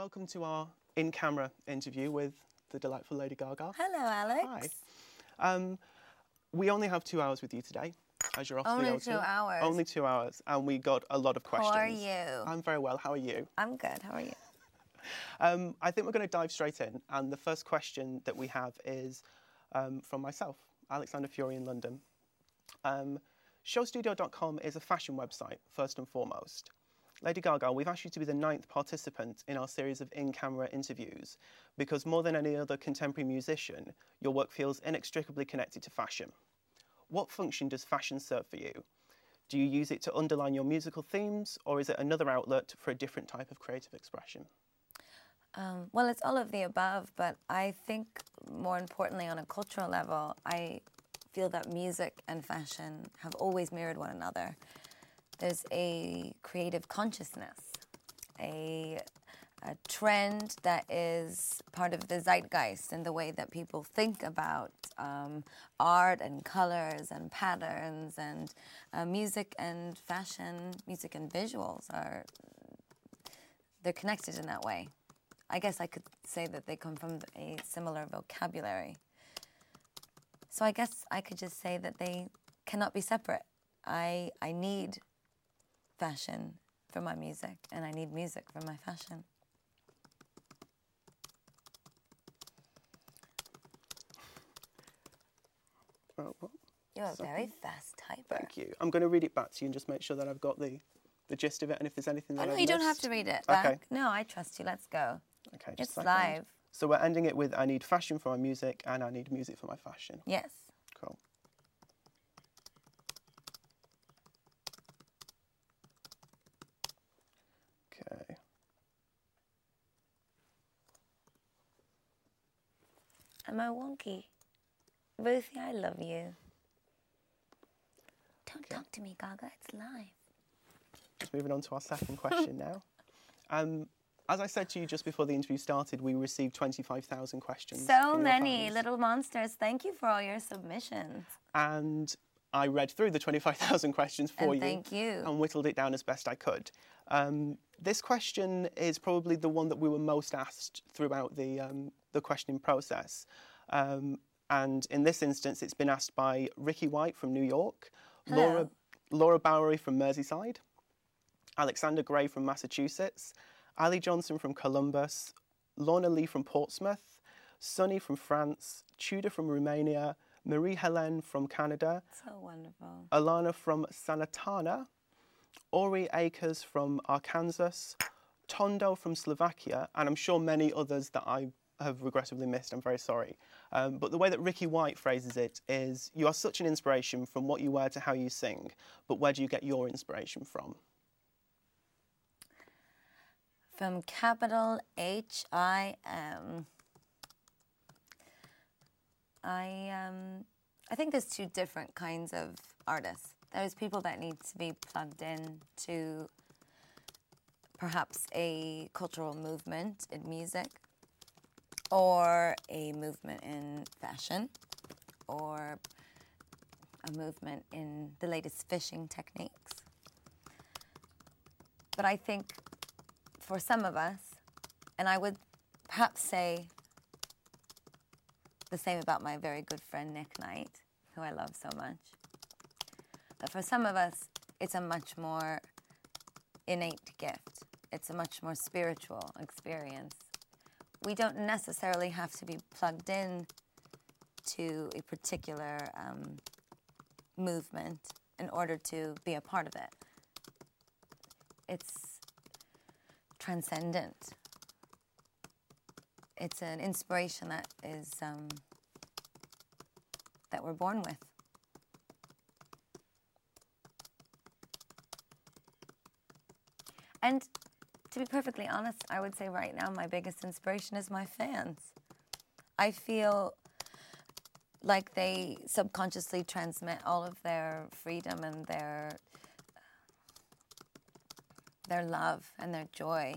welcome to our in camera interview with the delightful Lady Gaga. Hello, Alex. Hi. Um, we only have two hours with you today, as you're off Only the O2. two hours. Only two hours, and we got a lot of questions. How are you? I'm very well. How are you? I'm good. How are you? Um, I think we're going to dive straight in, and the first question that we have is um, from myself, Alexander Fury in London. Um, showstudio.com is a fashion website, first and foremost. Lady Gaga, we've asked you to be the ninth participant in our series of in camera interviews because, more than any other contemporary musician, your work feels inextricably connected to fashion. What function does fashion serve for you? Do you use it to underline your musical themes, or is it another outlet for a different type of creative expression? Um, well, it's all of the above, but I think more importantly, on a cultural level, I feel that music and fashion have always mirrored one another. There's a creative consciousness, a, a trend that is part of the zeitgeist and the way that people think about um, art and colors and patterns and uh, music and fashion, music and visuals are they're connected in that way. I guess I could say that they come from a similar vocabulary. So I guess I could just say that they cannot be separate. I I need fashion for my music and I need music for my fashion. Well, You're a very fast typer. thank you. I'm going to read it back to you and just make sure that I've got the, the gist of it and if there's anything that Oh, no, I've you don't have to read it Okay. back. No, I trust you. Let's go. Okay, just It's second. live. So we're ending it with I need fashion for my music and I need music for my fashion. Yes. Cool. Okay. Am I wonky? Ruthie, I love you. Don't talk to me, Gaga. It's live. Moving on to our second question now. Um, as I said to you just before the interview started, we received 25,000 questions. So many little monsters. Thank you for all your submissions. And I read through the 25,000 questions for And you. thank you. And whittled it down as best I could. Um, this question is probably the one that we were most asked throughout the, um, the questioning process. Um, and in this instance, it's been asked by Ricky White from New York, Laura, Hello. Laura Bowery from Merseyside, Alexander Gray from Massachusetts, Ali Johnson from Columbus, Lorna Lee from Portsmouth, Sunny from France, Tudor from Romania, Marie Helene from Canada, So wonderful. Alana from Sanatana, Ori Akers from Arkansas, Tondo from Slovakia, and I'm sure many others that I have regrettably missed. I'm very sorry. Um, but the way that Ricky White phrases it is You are such an inspiration from what you wear to how you sing, but where do you get your inspiration from? From capital H I M. I um I think there's two different kinds of artists. There's people that need to be plugged in to perhaps a cultural movement in music or a movement in fashion or a movement in the latest fishing techniques. But I think for some of us, and I would perhaps say the same about my very good friend Nick Knight, who I love so much. But for some of us, it's a much more innate gift. It's a much more spiritual experience. We don't necessarily have to be plugged in to a particular um, movement in order to be a part of it. It's transcendent. It's an inspiration that is um, that we're born with. And to be perfectly honest, I would say right now my biggest inspiration is my fans. I feel like they subconsciously transmit all of their freedom and their their love and their joy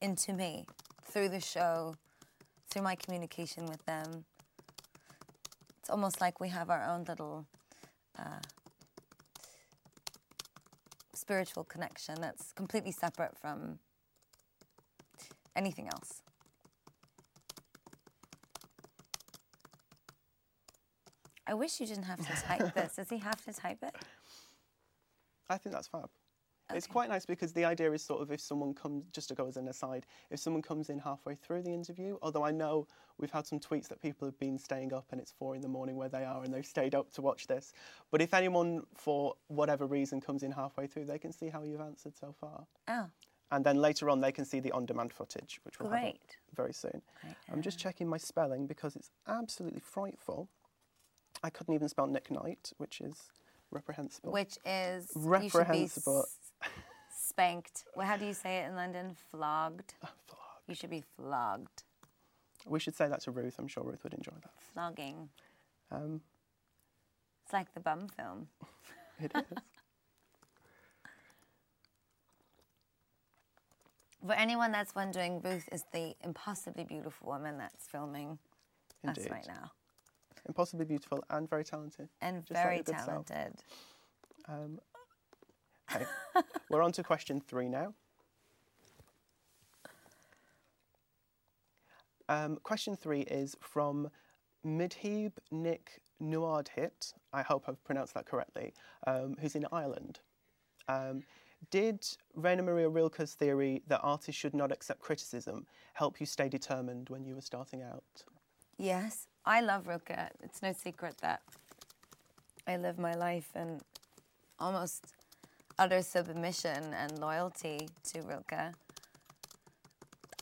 into me through the show, through my communication with them. It's almost like we have our own little uh, spiritual connection that's completely separate from anything else. I wish you didn't have to type this. Does he have to type it? I think that's fab. It's quite nice because the idea is sort of if someone comes, just to go as an aside, if someone comes in halfway through the interview, although I know we've had some tweets that people have been staying up and it's four in the morning where they are and they've stayed up to watch this. But if anyone, for whatever reason, comes in halfway through, they can see how you've answered so far. Oh, And then later on, they can see the on demand footage, which we'll have very soon. I'm just checking my spelling because it's absolutely frightful. I couldn't even spell Nick Knight, which is reprehensible. which is Reprehensible. Spanked. Well, how do you say it in London? Flogged. Ah, flog. You should be flogged. We should say that to Ruth. I'm sure Ruth would enjoy that. Flogging. Um, It's like the bum film. it is. For anyone that's wondering, Ruth is the impossibly beautiful woman that's filming us Indeed. right now. Impossibly beautiful and very talented. And Just like very your talented. Um, okay. We're on to question three now. Um, question three is from Midhib Nick Nuardhit. I hope I've pronounced that correctly. Um, who's in Ireland. Um, did Rainer Maria Rilke's theory that artists should not accept criticism help you stay determined when you were starting out? Yes, I love Rilke. It's no secret that I live my life and almost utter submission and loyalty to Rilke.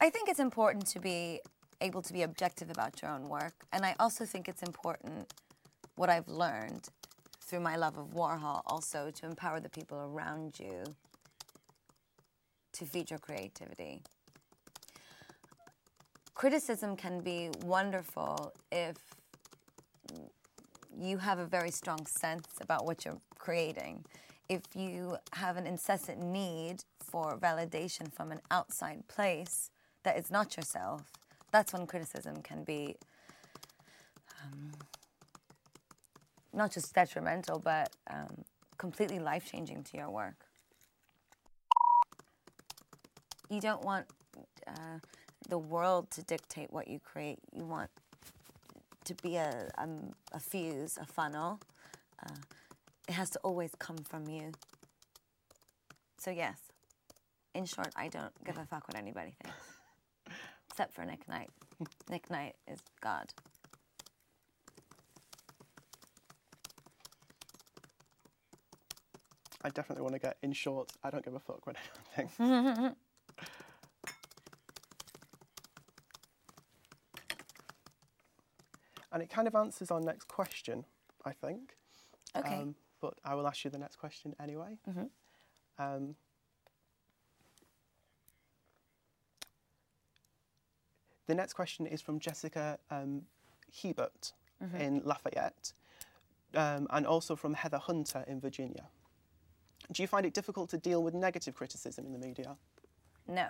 I think it's important to be able to be objective about your own work, and I also think it's important what I've learned through my love of Warhol also to empower the people around you to feed your creativity criticism can be wonderful if you have a very strong sense about what you're creating. If you have an incessant need for validation from an outside place that is not yourself, that's when criticism can be um, not just detrimental, but um, completely life changing to your work. You don't want uh, the world to dictate what you create. You want to be a, a, a fuse, a funnel. Uh, it has to always come from you. So, yes, in short, I don't give a fuck what anybody thinks. Except for Nick Knight. Nick Knight is God. I definitely want to get in short. I don't give a fuck what anyone thinks. and it kind of answers our next question, I think. Okay. Um, but I will ask you the next question anyway. Um, the next question is from Jessica um, Hebert in Lafayette, um, and also from Heather Hunter in Virginia. Do you find it difficult to deal with negative criticism in the media? No.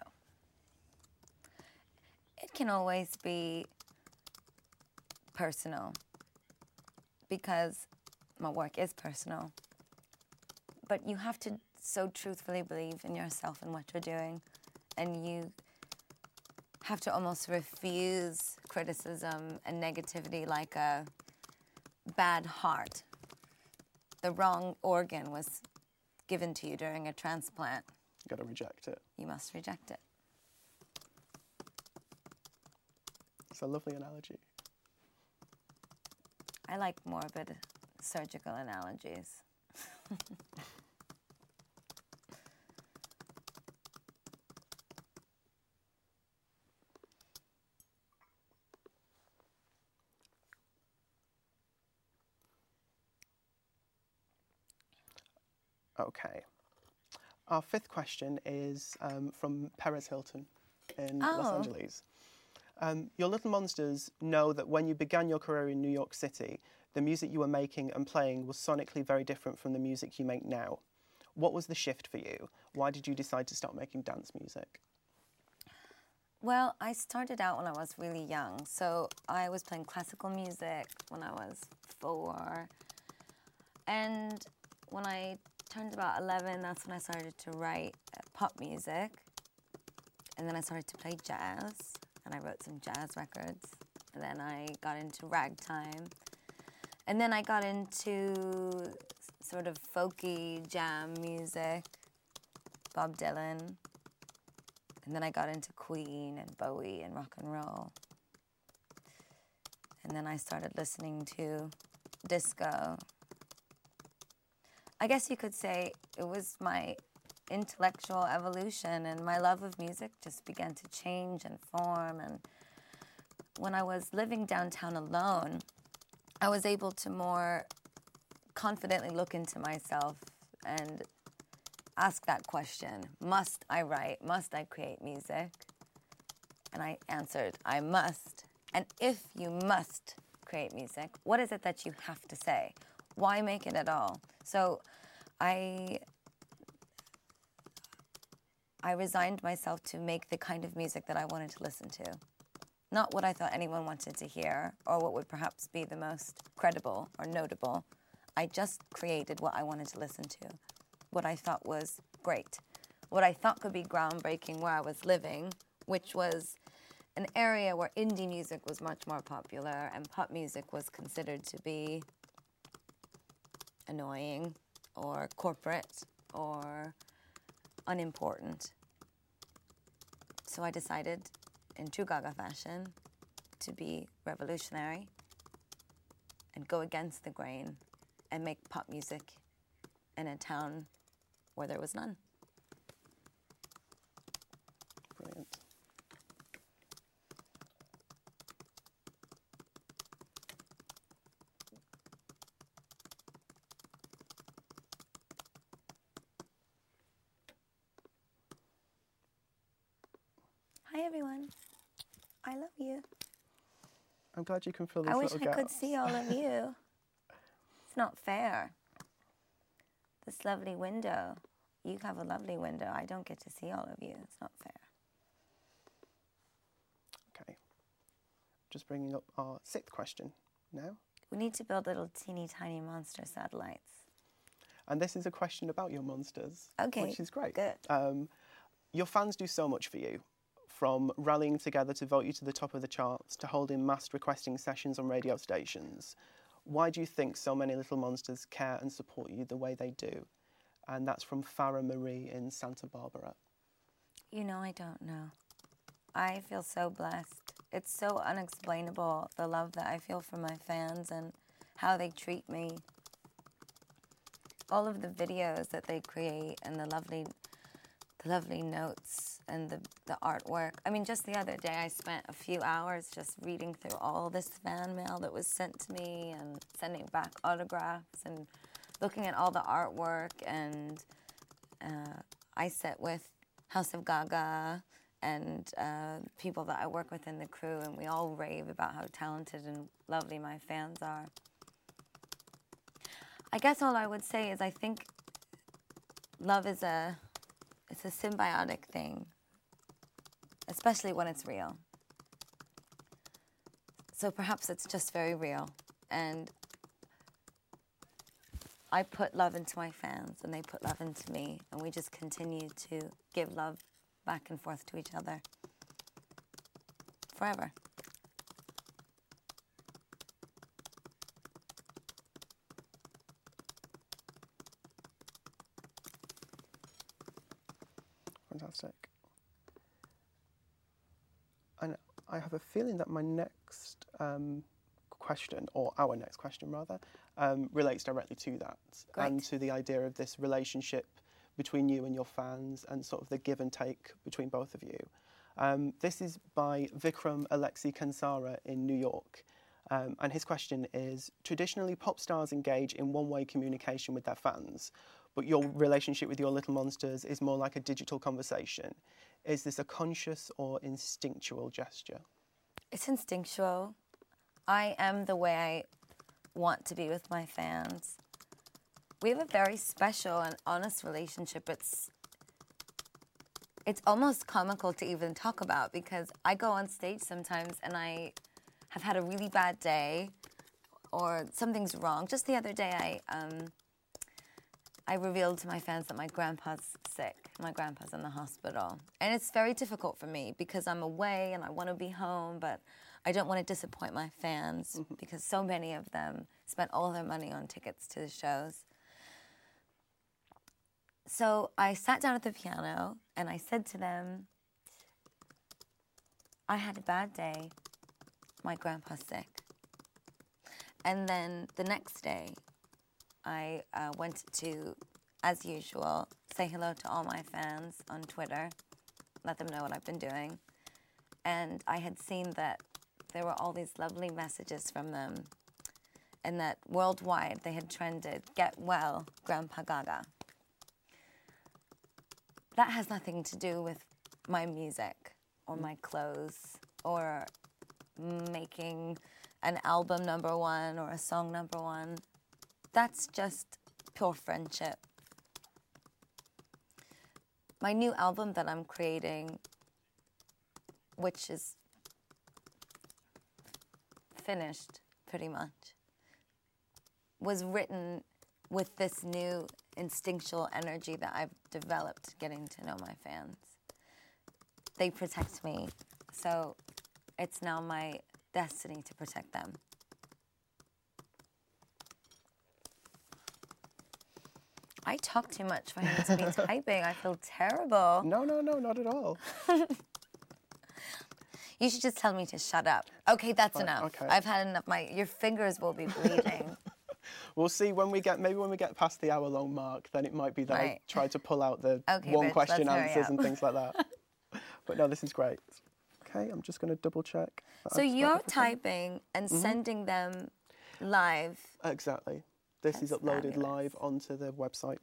It can always be personal because my work is personal. But you have to so truthfully believe in yourself and what you're doing, and you have to almost refuse criticism and negativity like a bad heart. The wrong organ was given to you during a transplant. You've got to reject it. You must reject it. It's a lovely analogy. I like morbid surgical analogies. Okay. Our fifth question is um, from Perez Hilton in Los Oh. Angeles. Um, your Little Monsters know that when you began your career in New York City, the music you were making and playing was sonically very different from the music you make now. What was the shift for you? Why did you decide to start making dance music? Well, I started out when I was really young. So I was playing classical music when I was four. And when I turned about 11, that's when I started to write uh, pop music. and then I started to play jazz, and I wrote some jazz records. And then I got into ragtime, and then I got into sort of folky jam music, Bob Dylan, and then I got into Queen and Bowie and rock and roll. And then I started listening to disco. I guess you could say it was my intellectual evolution and my love of music just began to change and form and when I was living downtown alone, I was able to more confidently look into myself and ask that question Must I write? Must I create music? And I answered, I must. And if you must create music, what is it that you have to say? Why make it at all? So I I resigned myself to make the kind of music that I wanted to listen to. Not what I thought anyone wanted to hear or what would perhaps be the most credible or notable. I just created what I wanted to listen to, what I thought was great, what I thought could be groundbreaking where I was living, which was an area where indie music was much more popular and pop music was considered to be annoying or corporate or unimportant. So I decided, in true Gaga fashion, to be revolutionary and go against the grain and make pop music in a town where there was none. Brilliant. Hi, everyone. I love you. I'm glad you can fill these I wish I could see all of you. It's not fair. This lovely window. You have a lovely window. I don't get to see all of you. It's not fair. Okay. Just bringing up our sixth question now. We need to build little teeny tiny monster satellites. And this is a question about your monsters, Okay, which is great. good. Um, your fans do so much for you, from rallying together to vote you to the top of the charts to holding mass requesting sessions on radio stations. Why do you think so many little monsters care and support you the way they do? And that's from Farah Marie in Santa Barbara. You know, I don't know. I feel so blessed. It's so unexplainable the love that I feel for my fans and how they treat me. All of the videos that they create and the lovely the lovely notes and the, the artwork. I mean, just the other day I spent a few hours just reading through all this fan mail that was sent to me and sending back autographs and looking at all the artwork and uh, I sit with House of Gaga and uh, people that I work with in the crew, and we all rave about how talented and lovely my fans are. I guess all I would say is I think love is a it's a symbiotic thing, especially when it's real. So perhaps it's just very real, and I put love into my fans, and they put love into me, and we just continue to give love back and forth to each other forever. Fantastic. And I have a feeling that my next um, question, or our next question rather, um, relates directly to that and to the idea of this relationship between you and your fans and sort of the give and take between both of you. Um, this is by Vikram Alexi Kansara in New York. Um, and his question is Traditionally, pop stars engage in one way communication with their fans, but your relationship with your little monsters is more like a digital conversation. Is this a conscious or instinctual gesture? It's instinctual. I am the way I want to be with my fans. We have a very special and honest relationship. It's it's almost comical to even talk about because I go on stage sometimes and I have had a really bad day or something's wrong. Just the other day, I um, I revealed to my fans that my grandpa's sick. My grandpa's in the hospital. And it's very difficult for me because I'm away and I want to be home, but I don't want to disappoint my fans mm-hmm. because so many of them spent all their money on tickets to the shows. So I sat down at the piano and I said to them, I had a bad day. My grandpa's sick. And then the next day, I uh, went to, as usual, say hello to all my fans on Twitter, let them know what I've been doing. And I had seen that there were all these lovely messages from them, and that worldwide they had trended Get Well, Grandpa Gaga. That has nothing to do with my music or my clothes or making an album number one or a song number one. That's just pure friendship. My new album that I'm creating, which is finished pretty much, was written with this new instinctual energy that I've developed getting to know my fans. They protect me, so it's now my destiny to protect them. I talk too much for him to be typing. I feel terrible. No, no, no, not at all. You should just tell me to shut up. Okay, that's enough. okay. I've had enough. My your fingers will be bleeding. We'll see when we get maybe when we get past the hour long mark, then it might be that I Right. try to pull out the Okay, one Rich, question let's hurry answers up. and things like that. but no, this is great. Okay, I'm just going to double check. that so I've got you're everything. typing and Mm-hmm. sending them live. Exactly. This is uploaded fabulous. live onto the website.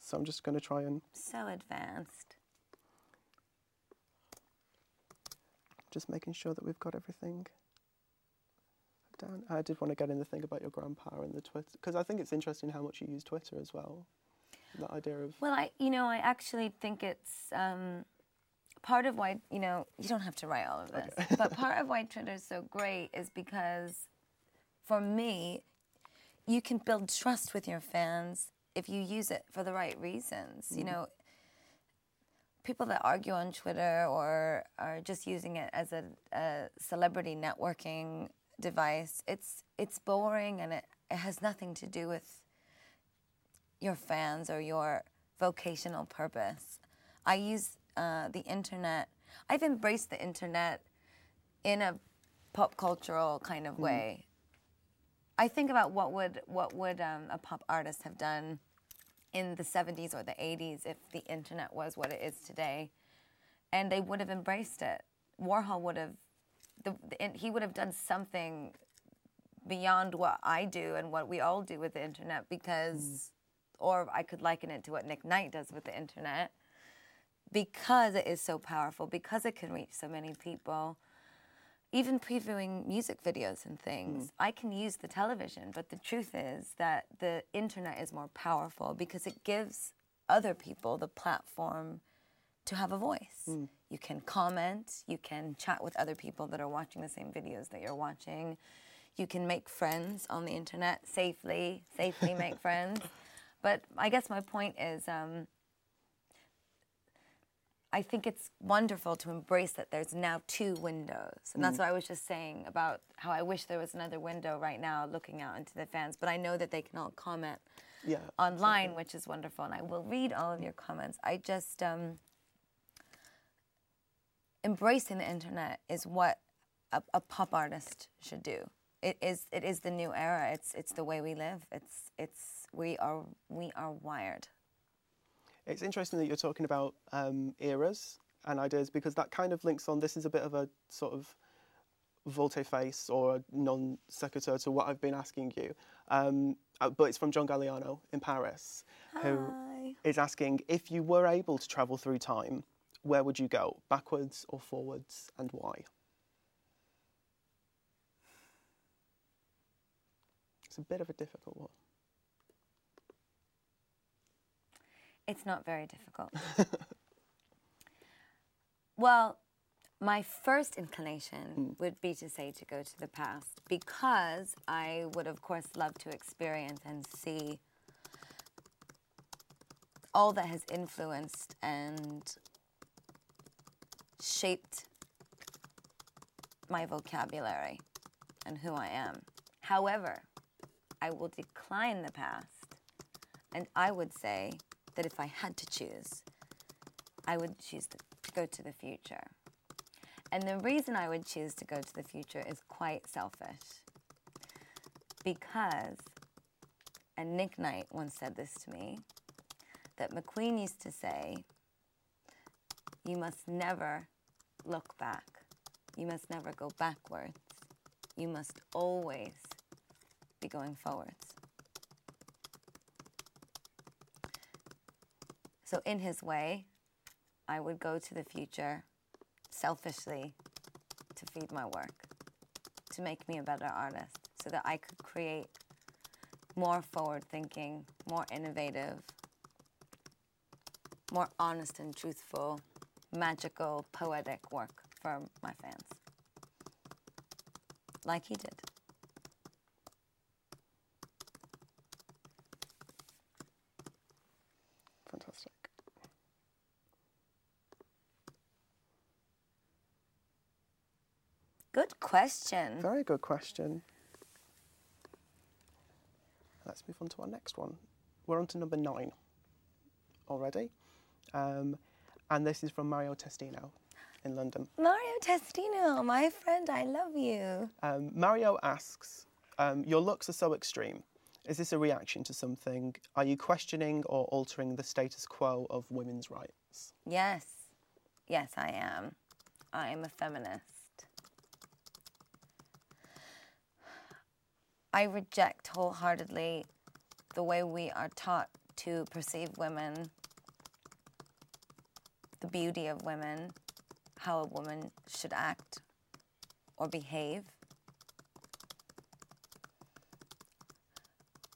So I'm just going to try and So advanced. just making sure that we've got everything down. I did want to get in the thing about your grandpa and the Twitter because I think it's interesting how much you use Twitter as well. That idea of Well, I you know I actually think it's um, part of why you know you don't have to write all of this, but part of why Twitter is so great is because for me, you can build trust with your fans if you use it for the right reasons. You know, people that argue on Twitter or are just using it as a, a celebrity networking device, it's it's boring and it, it has nothing to do with your fans or your vocational purpose. I use uh, the internet. I've embraced the internet in a pop cultural kind of way. I think about what would what would um, a pop artist have done in the 70s or the 80s if the internet was what it is today, and they would have embraced it. Warhol would have, the, the, he would have done something beyond what I do and what we all do with the internet because, or I could liken it to what Nick Knight does with the internet because it is so powerful, because it can reach so many people. Even previewing music videos and things, I can use the television, but the truth is that the internet is more powerful because it gives other people the platform to have a voice. You can comment, you can chat with other people that are watching the same videos that you're watching. You can make friends on the internet safely, safely make friends. But I guess my point is um, I think it's wonderful to embrace that there's now two windows. And that's what I was just saying about how I wish there was another window right now looking out into the fans. But I know that they can all comment yeah. online, which is wonderful, and I will read all of your comments. I just um, embracing the internet is what a, a pop artist should do. It is it is the new era. It's it's the way we live. It's it's we are we are wired. It's interesting that you're talking about um, eras and ideas because that kind of links on. This is a bit of a sort of volte-face or a non sequitur to what I've been asking you. Um, uh, but it's from John Galliano in Paris, who Hi. is asking if you were able to travel through time, where would you go, backwards or forwards, and why? It's a bit of a difficult one. It's not very difficult. well, my first inclination hmm. would be to say to go to the past because I would, of course, love to experience and see all that has influenced and shaped my vocabulary and who I am. However, I will decline the past and I would say that if I had to choose, I would choose to go to the future. And the reason I would choose to go to the future is quite selfish. Because, and Nick Knight once said this to me, that McQueen used to say, you must never look back. You must never go backwards. You must always be going forwards. So, in his way, I would go to the future selfishly to feed my work, to make me a better artist, so that I could create more forward thinking, more innovative, more honest and truthful, magical, poetic work for my fans. Like he did. Fantastic. Good question. Very good question. Let's move on to our next one. We're on to number nine already. Um, and this is from Mario Testino in London. Mario Testino, my friend, I love you. Um, Mario asks, um, Your looks are so extreme. Is this a reaction to something? Are you questioning or altering the status quo of women's rights? Yes, yes, I am. I am a feminist. I reject wholeheartedly the way we are taught to perceive women, the beauty of women, how a woman should act or behave.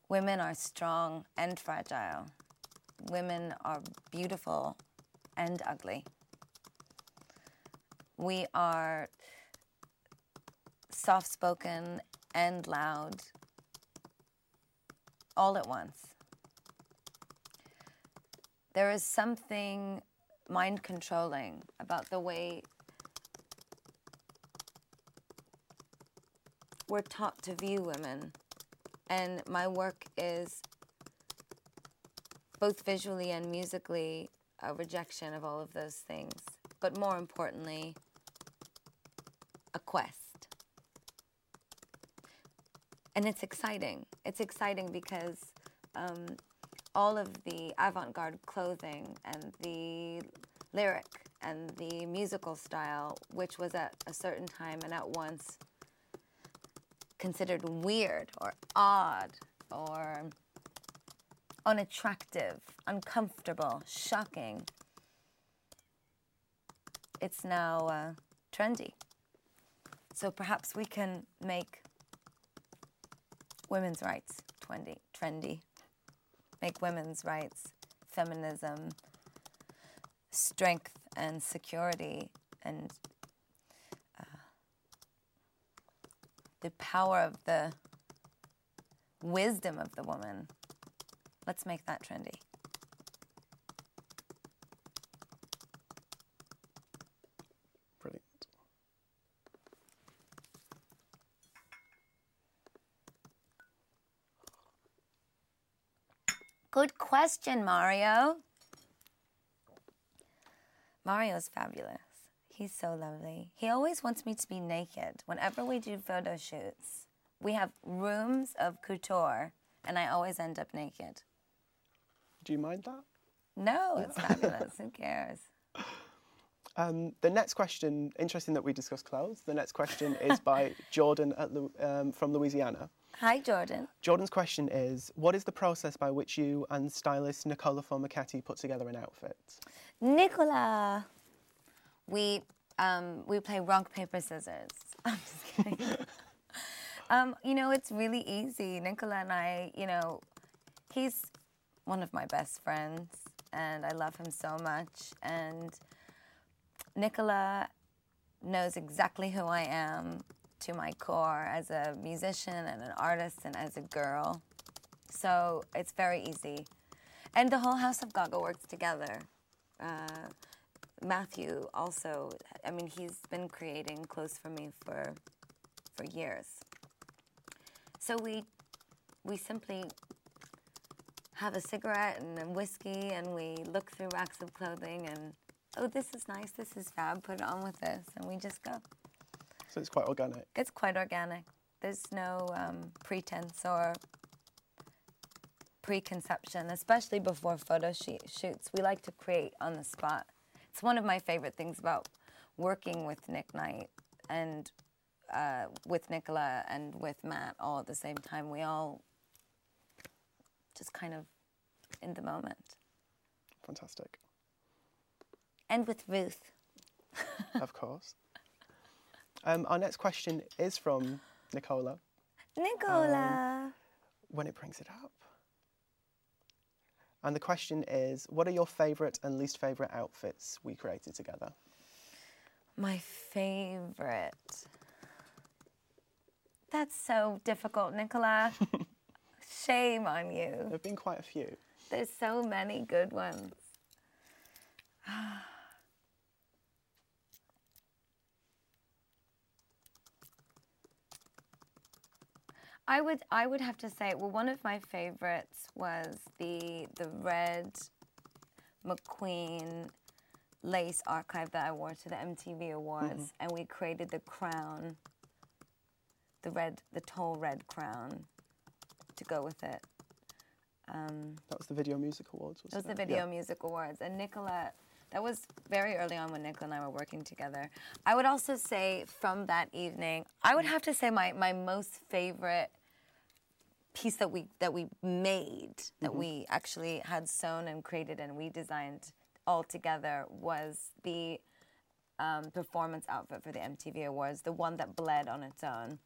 Women are strong and fragile. Women are beautiful and ugly. We are soft spoken and loud all at once. There is something mind controlling about the way we're taught to view women. And my work is both visually and musically a rejection of all of those things. But more importantly, a quest. And it's exciting. It's exciting because um, all of the avant garde clothing and the lyric and the musical style, which was at a certain time and at once considered weird or odd or unattractive, uncomfortable, shocking, it's now uh, trendy. So perhaps we can make women's rights trendy, trendy. Make women's rights, feminism, strength and security, and uh, the power of the wisdom of the woman. Let's make that trendy. Brilliant. Good question, Mario. Mario's fabulous. He's so lovely. He always wants me to be naked. Whenever we do photo shoots, we have rooms of couture, and I always end up naked. Do you mind that? No, it's fabulous. Who cares? Um, the next question, interesting that we discuss clothes. The next question is by Jordan at, um, from Louisiana. Hi, Jordan. Jordan's question is What is the process by which you and stylist Nicola Formichetti put together an outfit? Nicola. We um, we play rock paper scissors. I'm just kidding. um, you know, it's really easy. Nicola and I, you know, he's one of my best friends, and I love him so much. And Nicola knows exactly who I am to my core as a musician and an artist and as a girl. So it's very easy. And the whole House of Gaga works together. Uh, Matthew also, I mean, he's been creating clothes for me for for years. So we we simply have a cigarette and whiskey and we look through racks of clothing and oh this is nice, this is fab, put it on with this and we just go. So it's quite organic. It's quite organic. There's no um, pretense or preconception, especially before photo shoot- shoots. We like to create on the spot. It's one of my favorite things about working with Nick Knight and uh, with Nicola and with Matt all at the same time. We all just kind of in the moment. Fantastic. And with Ruth. of course. Um, our next question is from Nicola. Nicola. When it brings it up. And the question is What are your favourite and least favourite outfits we created together? My favorite. That's so difficult, Nicola. Shame on you. There have been quite a few. There's so many good ones. I would I would have to say well one of my favorites was the the red McQueen lace archive that I wore to the MTV Awards mm-hmm. and we created the crown the red the tall red crown to go with it. Um, that was the Video Music Awards, It wasn't was the? Video Yeah. Music Awards. And Nicola, that was very early on when Nicola and I were working together. I would also say from that evening, I would mm. have to say my, my most favorite piece that we that we made, that we actually had sewn and created and we designed all together was the um, performance outfit for the MTV Awards, the one that bled on its own.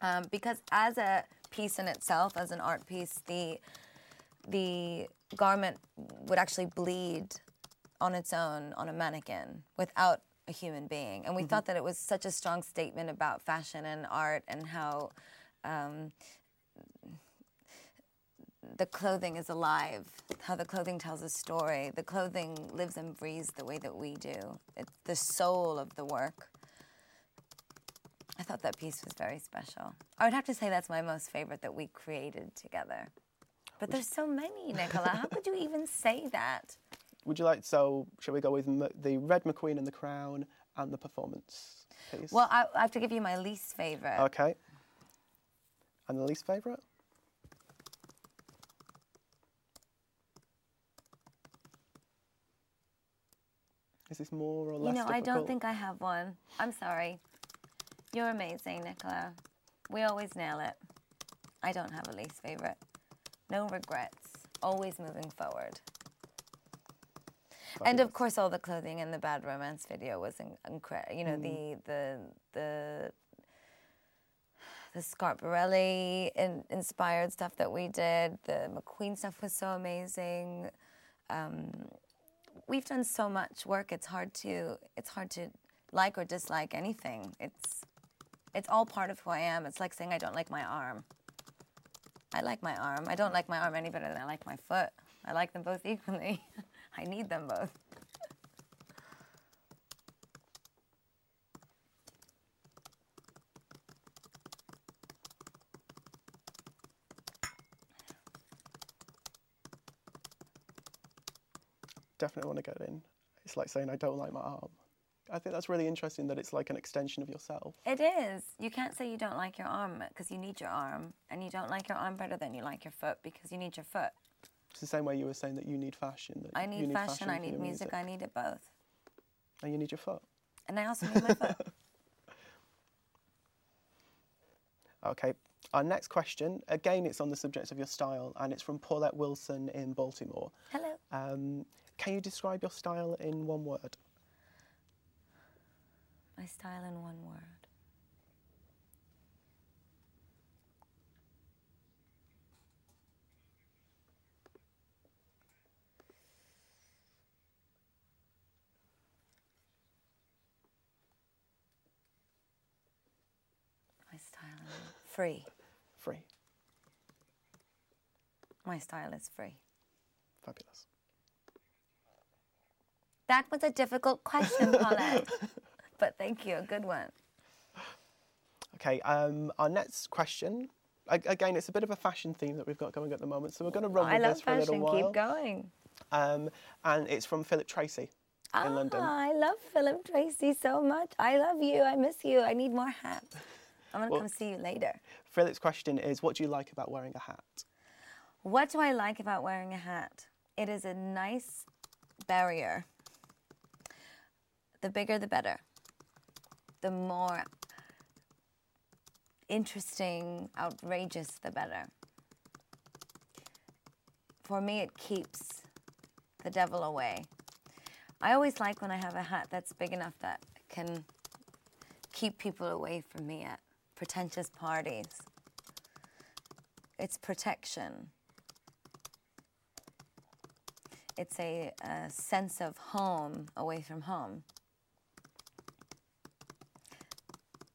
Um, because as a piece in itself, as an art piece, the the garment would actually bleed on its own on a mannequin without a human being. And we thought that it was such a strong statement about fashion and art and how um, the clothing is alive, how the clothing tells a story. The clothing lives and breathes the way that we do. It's the soul of the work. I thought that piece was very special. I would have to say that's my most favorite that we created together. But there's so many, Nicola. How could you even say that? Would you like, so shall we go with the Red McQueen and the Crown and the performance piece? Well, I, I have to give you my least favorite. Okay. And the least favourite? Is this more or less? you know, I don't think I have one. I'm sorry. You're amazing, Nicola. We always nail it. I don't have a least favorite. No regrets. Always moving forward. And of course, all the clothing in the Bad Romance video was incredible. You know, the the the the Schiaparelli in, inspired stuff that we did. The McQueen stuff was so amazing. Um, we've done so much work. It's hard to it's hard to like or dislike anything. It's it's all part of who I am. It's like saying I don't like my arm. I like my arm. I don't like my arm any better than I like my foot. I like them both equally. I need them both. Definitely want to get in. It's like saying I don't like my arm. I think that's really interesting that it's like an extension of yourself. It is. You can't say you don't like your arm because you need your arm, and you don't like your arm better than you like your foot because you need your foot. It's the same way you were saying that you need fashion. That I you need fashion, I need your music, I need it both. and you need your foot. And I also need my foot. Okay. Our next question, again, it's on the subject of your style, and it's from Paulette Wilson in Baltimore. Hello. Um, can you describe your style in one word? My style in one word. My style in free. Free. My style is free. Fabulous. That was a difficult question, Paulette. but thank you, a good one. Okay, um, our next question. Again, it's a bit of a fashion theme that we've got going at the moment, so we're going to run I with this for a little fashion. while. Keep going. Um, and it's from Philip Treacy in London. Ah, I love Philip Treacy so much. I love you. I miss you. I need more hats. I'm gonna Well- come see you later. Philip's question is, what do you like about wearing a hat? What do I like about wearing a hat? It is a nice barrier. The bigger, the better. The more interesting, outrageous, the better. For me, it keeps the devil away. I always like when I have a hat that's big enough that can keep people away from me at pretentious parties. It's protection. It's a, a sense of home away from home.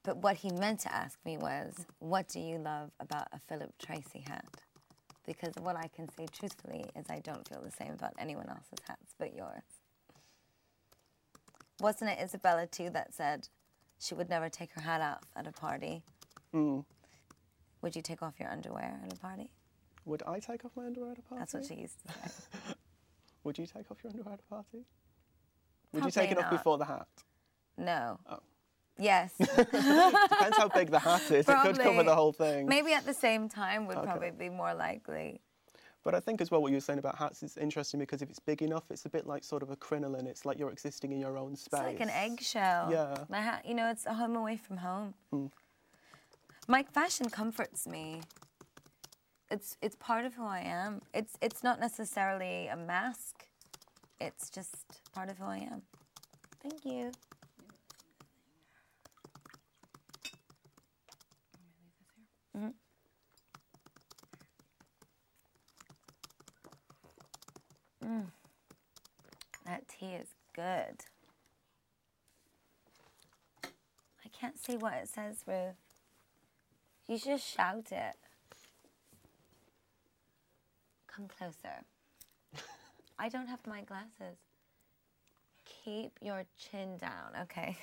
But what he meant to ask me was, What do you love about a Philip Treacy hat? Because what I can say truthfully is I don't feel the same about anyone else's hats but yours. Wasn't it Isabella too that said she would never take her hat off at a party? Mm. Would you take off your underwear at a party? Would I take off my underwear at a party? That's what she used to say. Would you take off your underwear at a party? Would you take it Probably off before the hat? No. Oh. Yes. Depends how big the hat is. It could cover the whole thing. Maybe at the same time would Okay. probably be more likely. But I think as well what you were saying about hats is interesting because if it's big enough, it's a bit like sort of a crinoline. It's like you're existing in your own space. It's like an eggshell. Yeah. My hat, you know, it's a home away from home. Hmm. My fashion comforts me. It's it's part of who I am. It's it's not necessarily a mask. It's just part of who I am. Thank you. Mm. That tea is good. I can't see what it says, Ruth. You should just shout it. Come closer. I don't have my glasses. Keep your chin down, okay?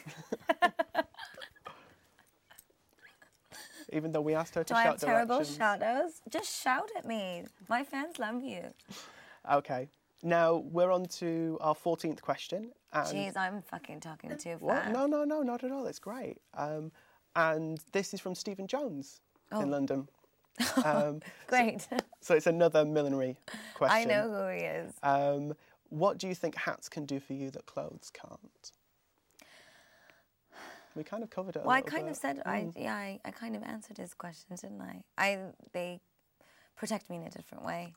Even though we asked her to Do I have terrible directions. shadows? Just shout at me. My fans love you. Okay. Now we're on to our 14th question. And Jeez, I'm fucking talking too What? fast. No, no, no, not at all. It's great. Um, and this is from Stephen Jones Oh. in London. Um, Great. so it's another millinery question. I know who he is. Um, what do you think hats can do for you that clothes can't? We kind of covered it. Well, I kind of bit. said, I Mm. yeah, I, I kind of answered his question, didn't I? I they protect me in a different way.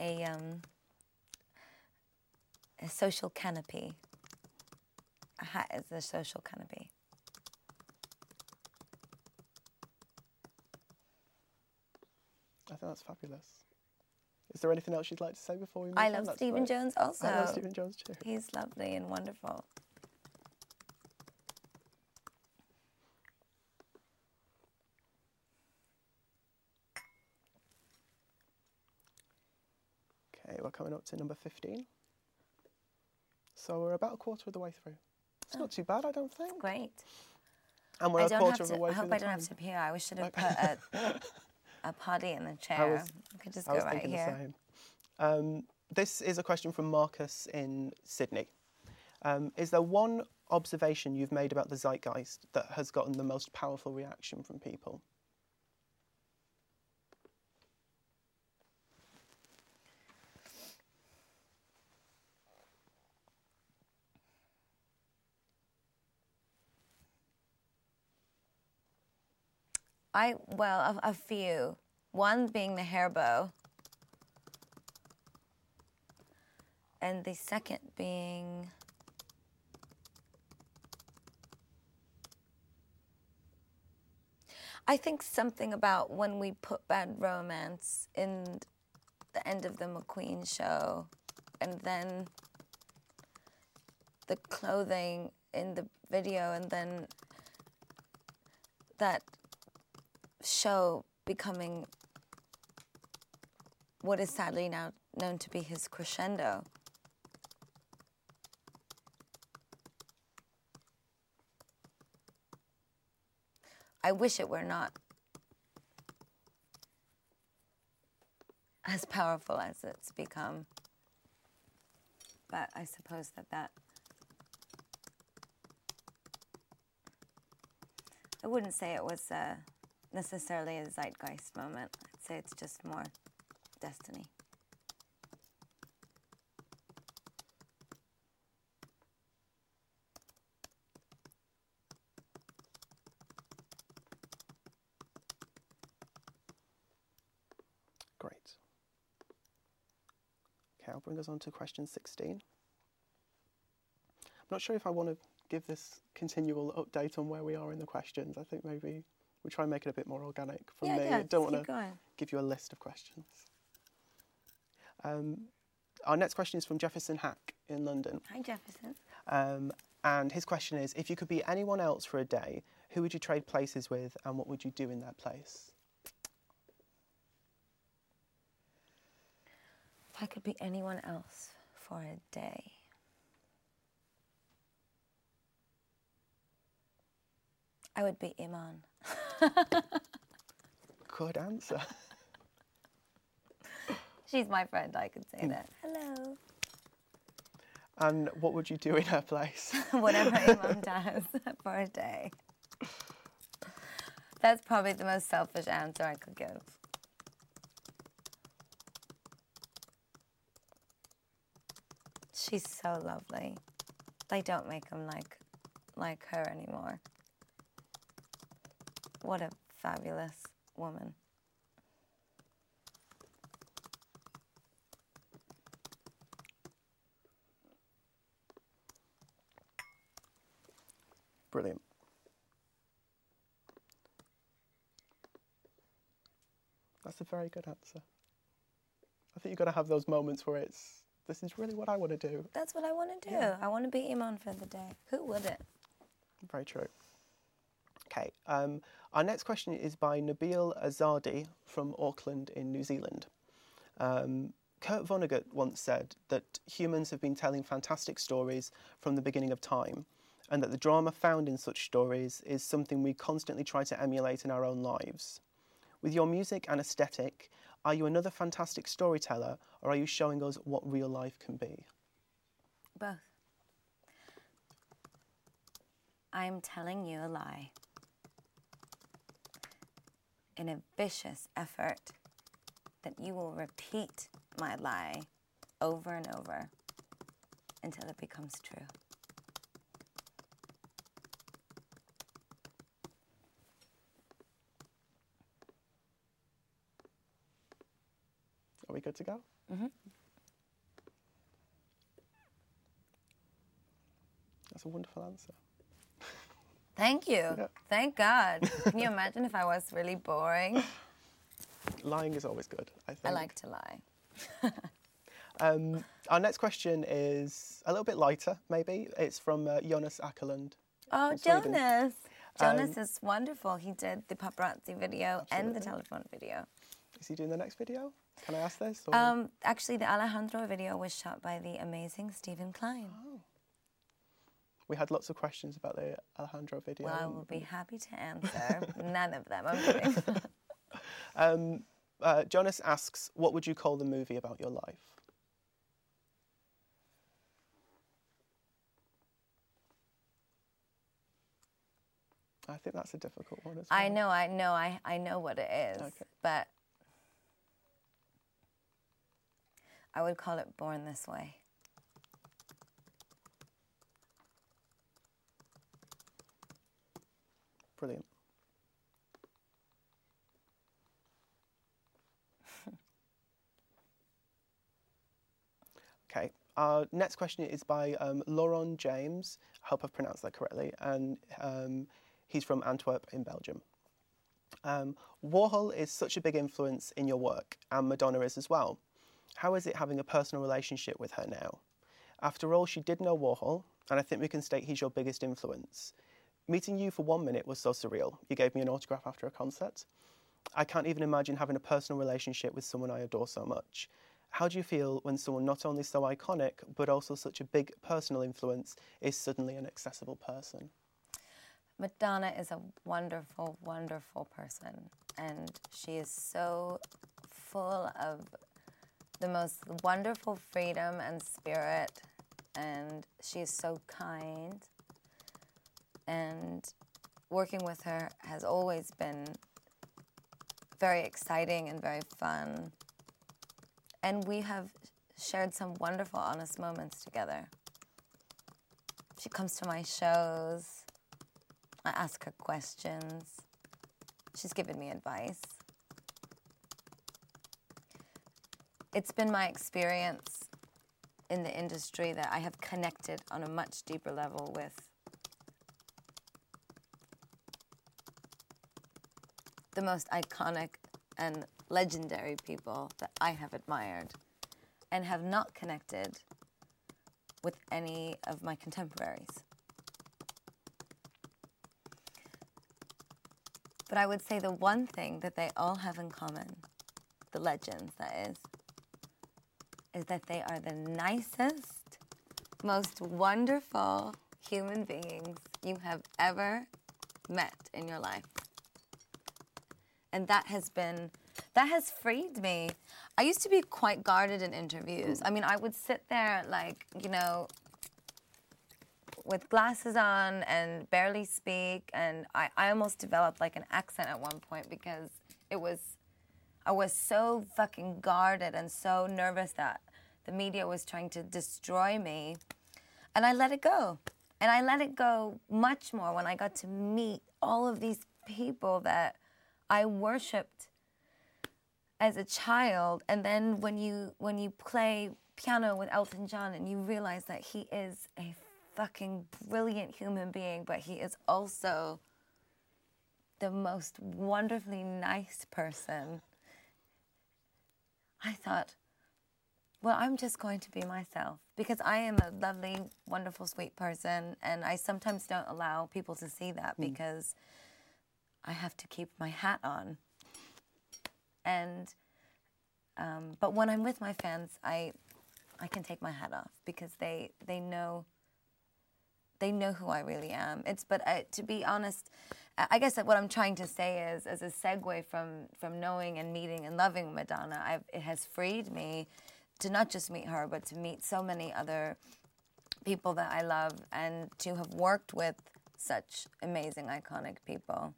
A um a social canopy. A hat is a social canopy. I think that's fabulous. Is there anything else you'd like to say before we move I on? love That's Stephen great. Jones also. I love Stephen Jones too. He's lovely and wonderful. Okay, we're coming up to number 15. So we're about a quarter of the way through. It's not too bad, I don't think. Great. And we're I a quarter of the way I through hope I don't have to pee. I should have put a, a potty in the chair. was- I could just I go right here. the same. Um, this is a question from Marcus in Sydney. Um, is there one observation you've made about the zeitgeist that has gotten the most powerful reaction from people? I well, a, a few. One being the hair bow, and the second being I think something about when we put bad romance in the end of the McQueen show, and then the clothing in the video, and then that show becoming what is sadly now known to be his crescendo. I wish it were not as powerful as it's become. But I suppose that that I wouldn't say it was uh, necessarily a zeitgeist moment. I'd say it's just more destiny. Great. Okay, I'll bring us on to question 16. I'm not sure if I want to give this continual update on where we are in the questions. I think maybe we try and make it a bit more organic for yeah, me. yeah, I don't want to give you a list of questions. Um, our next question is from Jefferson Hack in London. Hi, Jefferson. Um, and his question is If you could be anyone else for a day, who would you trade places with and what would you do in that place? If I could be anyone else for a day. I would be Iman. Good answer. She's my friend, I can say hmm. that. Hello. and what would you do in her place? Whatever Iman does for a day. That's probably the most selfish answer I could give. She's so lovely. They don't make them like like her anymore. What a fabulous woman. Brilliant. That's a very good answer. I think you've got to have those moments where it's, this is really what I want to do. That's what I want to do. Yeah. I want to be Iman for the day. Who wouldn't? Very true. Okay, um, our next question is by Nabil Azadi from Auckland in New Zealand. Um, Kurt Vonnegut once said that humans have been telling fantastic stories from the beginning of time, and that the drama found in such stories is something we constantly try to emulate in our own lives. With your music and aesthetic, are you another fantastic storyteller, or are you showing us what real life can be? Both. I'm telling you a lie. In a vicious effort that you will repeat my lie over and over until it becomes true. Are we good to go? Mm-hmm. That's a wonderful answer. Thank you. Yeah. Thank God. Can you imagine if I was really boring? Lying is always good, I think. I like to lie. Um, our next question is a little bit lighter, maybe. It's from uh, Jonas Åkerlund. Oh. Jonas. Jonas Um, is wonderful. He did the paparazzi video and the telephone video. Is he doing the next video? Can I ask this? Um, actually, the Alejandro video was shot by the amazing Steven Klein. We had lots of questions about the Alejandro video. Well, I will be happy to answer. None of them. I'm kidding. Um, uh, Jonas asks, what would you call the movie about your life? I think that's a difficult one as well. I know, I know, I, I know what it is, Okay. but I would call it Born This Way. Brilliant. okay. Our next question is by um, Laurent James. I hope I've pronounced that correctly. And um, he's from Antwerp in Belgium. Um, Warhol is such a big influence in your work, and Madonna is as well. How is it having a personal relationship with her now? After all, she did know Warhol, and I think we can state he's your biggest influence. Meeting you for one minute was so surreal. You gave me an autograph after a concert. I can't even imagine having a personal relationship with someone I adore so much. How do you feel when someone not only so iconic, but also such a big personal influence is suddenly an accessible person? Madonna is a wonderful, wonderful person, and she is so full of the most wonderful freedom and spirit, and she is so kind. And working with her has always been very exciting and very fun. And we have shared some wonderful, honest moments together. She comes to my shows. I ask her questions. She's given me advice. It's been my experience in the industry that I have connected on a much deeper level with the most iconic and legendary people that I have admired and have not connected with any of my contemporaries. But I would say the one thing that they all have in common, the legends that is, is that they are the nicest, most wonderful human beings you have ever met in your life. And that has been, that has freed me. I used to be quite guarded in interviews. I mean, I would sit there like, you know, with glasses on and barely speak. And I, I almost developed like an accent at one point because it was, I was so fucking guarded and so nervous that the media was trying to destroy me. And I let it go. And I let it go much more when I got to meet all of these people that I worshipped as a child. And then when you when you play piano with Elton John and you realize that he is a fucking brilliant human being, but he is also the most wonderfully nice person. I thought, well, I'm just going to be myself because I am a lovely, wonderful, sweet person, and I sometimes don't allow people to see that mm. because I have to keep my hat on. And um, but when I'm with my fans, I I can take my hat off because they they know they know who I really am. It's but uh, to be honest, I guess what I'm trying to say is as a segue from from knowing and meeting and loving Madonna, I've, it has freed me to not just meet her, but to meet so many other people that I love and to have worked with such amazing, iconic people.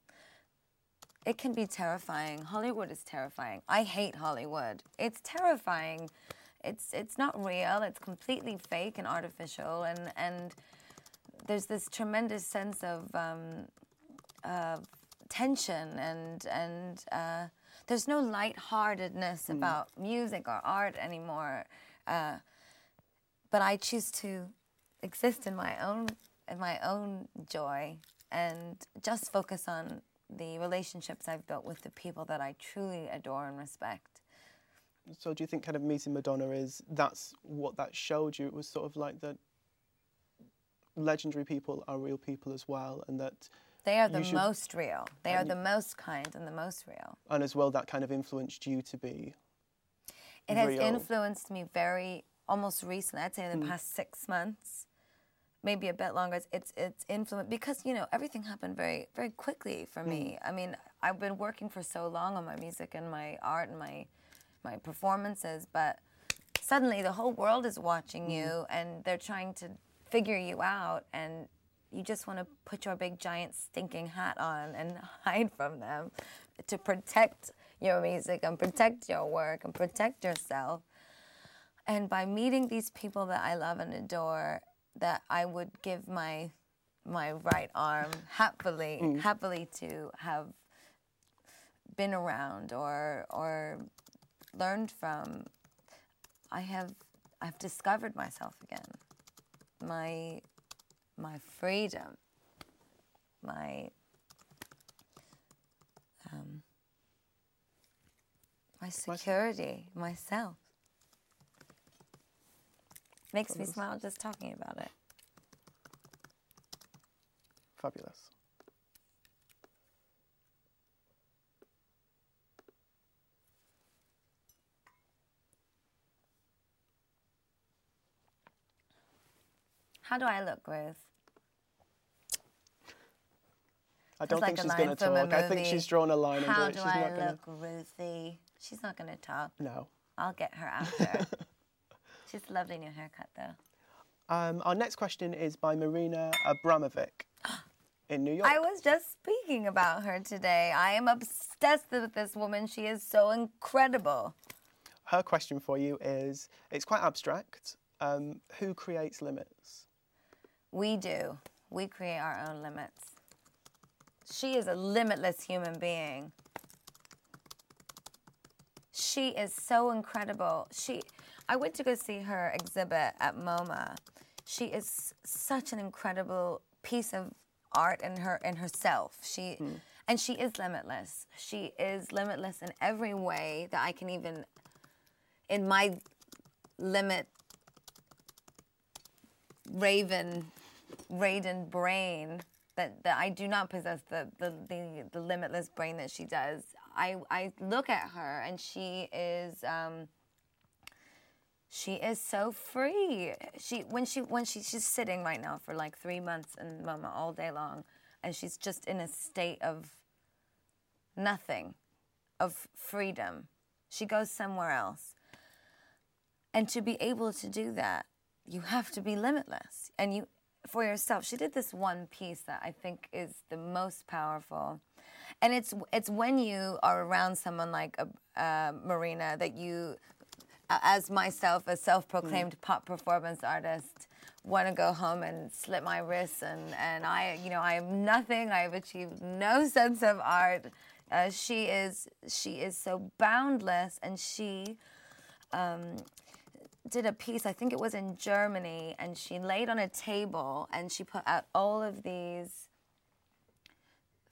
It can be terrifying. Hollywood is terrifying. I hate Hollywood. It's terrifying. It's it's not real. It's completely fake and artificial, and and there's this tremendous sense of um, uh, tension and and uh, there's no lightheartedness mm. about music or art anymore. Uh, but I choose to exist in my own in my own joy and just focus on the relationships I've built with the people that I truly adore and respect. So do you think kind of meeting Madonna is that's what that showed you? It was sort of like that legendary people are real people as well and that they are the should, most real. They are the most kind and the most real. And as well that kind of influenced you to be It has influenced me very almost recently. I'd say in the mm. past 6 months maybe a bit longer. It's it's influence because you know everything happened very very quickly for me. Mm. I mean, I've been working for so long on my music and my art and my my performances, but suddenly the whole world is watching mm. you and they're trying to figure you out and you just want to put your big giant stinking hat on and hide from them to protect your music and protect your work and protect yourself. And by meeting these people that I love and adore that I would give my my right arm happily mm. happily to have been around or or learned from I have I've discovered myself again. My my freedom. My um, my security myself Makes me smile just talking about it. Fabulous. How do I look, Ruth? I don't think she's going to talk. I think she's drawn a line How under it. She's I not going to. Ruthie? She's not going to talk. No. I'll get her after. She's a lovely new haircut, though. Um, our next question is by Marina Abramovic in New York. I was just speaking about her today. I am obsessed with this woman. She is so incredible. Her question for you is it's quite abstract. Um, who creates limits? We do. We create our own limits. She is a limitless human being. She is so incredible. She I went to go see her exhibit at MoMA. She is such an incredible piece of art in her in herself. She and she is limitless. She is limitless in every way that I can even in my limit raven Raiden brain that, that I do not possess the, the, the, the limitless brain that she does. I, I look at her and she is um, she is so free. She when she when she she's sitting right now for like three months in MoMA all day long, and she's just in a state of nothing, of freedom. She goes somewhere else. And to be able to do that, you have to be limitless. And you, for yourself, she did this one piece that I think is the most powerful. And it's it's when you are around someone like uh, uh, Marina that you, as myself, a self-proclaimed pop performance artist, want to go home and slit my wrists and and I, you know, I am nothing. I have achieved no sense of art. Uh, she is she is so boundless, and she did a piece, I think it was in Germany, and she laid on a table and she put out all of these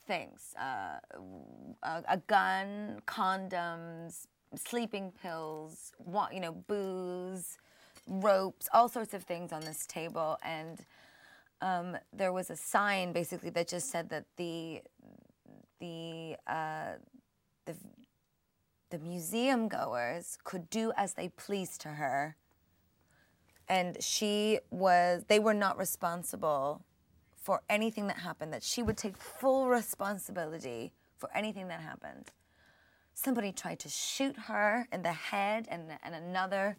things uh, a, a gun, condoms, sleeping pills, you know, booze, ropes, all sorts of things on this table. And um, there was a sign basically that just said that the the uh, the the museum goers could do as they pleased to her and she was they were not responsible for anything that happened that she would take full responsibility for anything that happened somebody tried to shoot her in the head and, and another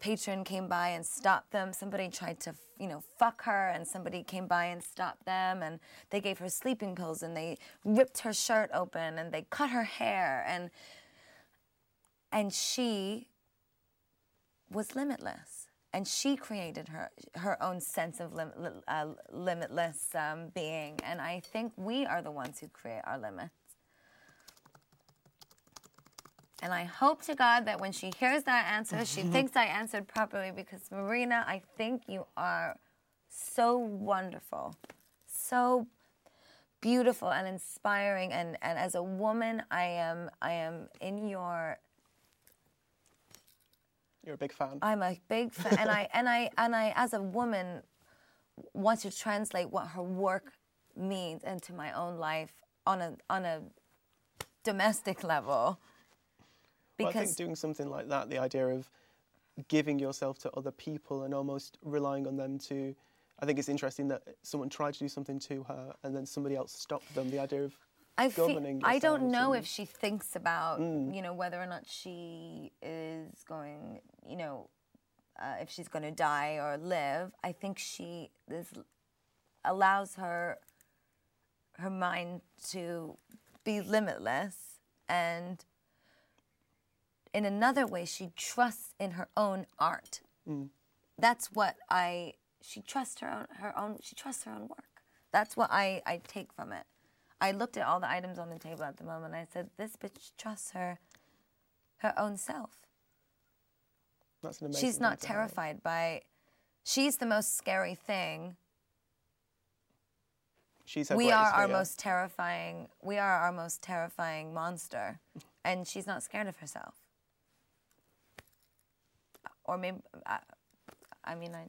patron came by and stopped them. Somebody tried to you know fuck her and somebody came by and stopped them. And they gave her sleeping pills and they ripped her shirt open and they cut her hair. And and she was limitless. And she created her her own sense of lim, uh, limitless um, being. And i think we are the ones who create our limits and i hope to god that when she hears that answer she mm-hmm. thinks i answered properly because marina i think you are so wonderful so beautiful and inspiring and, and as a woman i am i am in your You're a big fan. I'm a big fan, and I and I and I, as a woman, want to translate what her work means into my own life on a on a domestic level. Well, I think doing something like that, the idea of giving yourself to other people and almost relying on them to, I think it's interesting that someone tried to do something to her and then somebody else stopped them. The idea of I governing I don't know and- if she thinks about you know whether or not she is going you know uh, if she's going to die or live. I think she this allows her her mind to be limitless and in another way she trusts in her own art. Mm. That's what I she trusts her own her own she trusts her own work. That's what I I take from it. I looked at all the items on the table at the moment. I said, "This bitch trusts her, her own self. that's an amazing. She's not terrified by. She's the most scary thing. She's we are our fear. most terrifying. We are our most terrifying monster, and she's not scared of herself. Or maybe, I, I mean, I,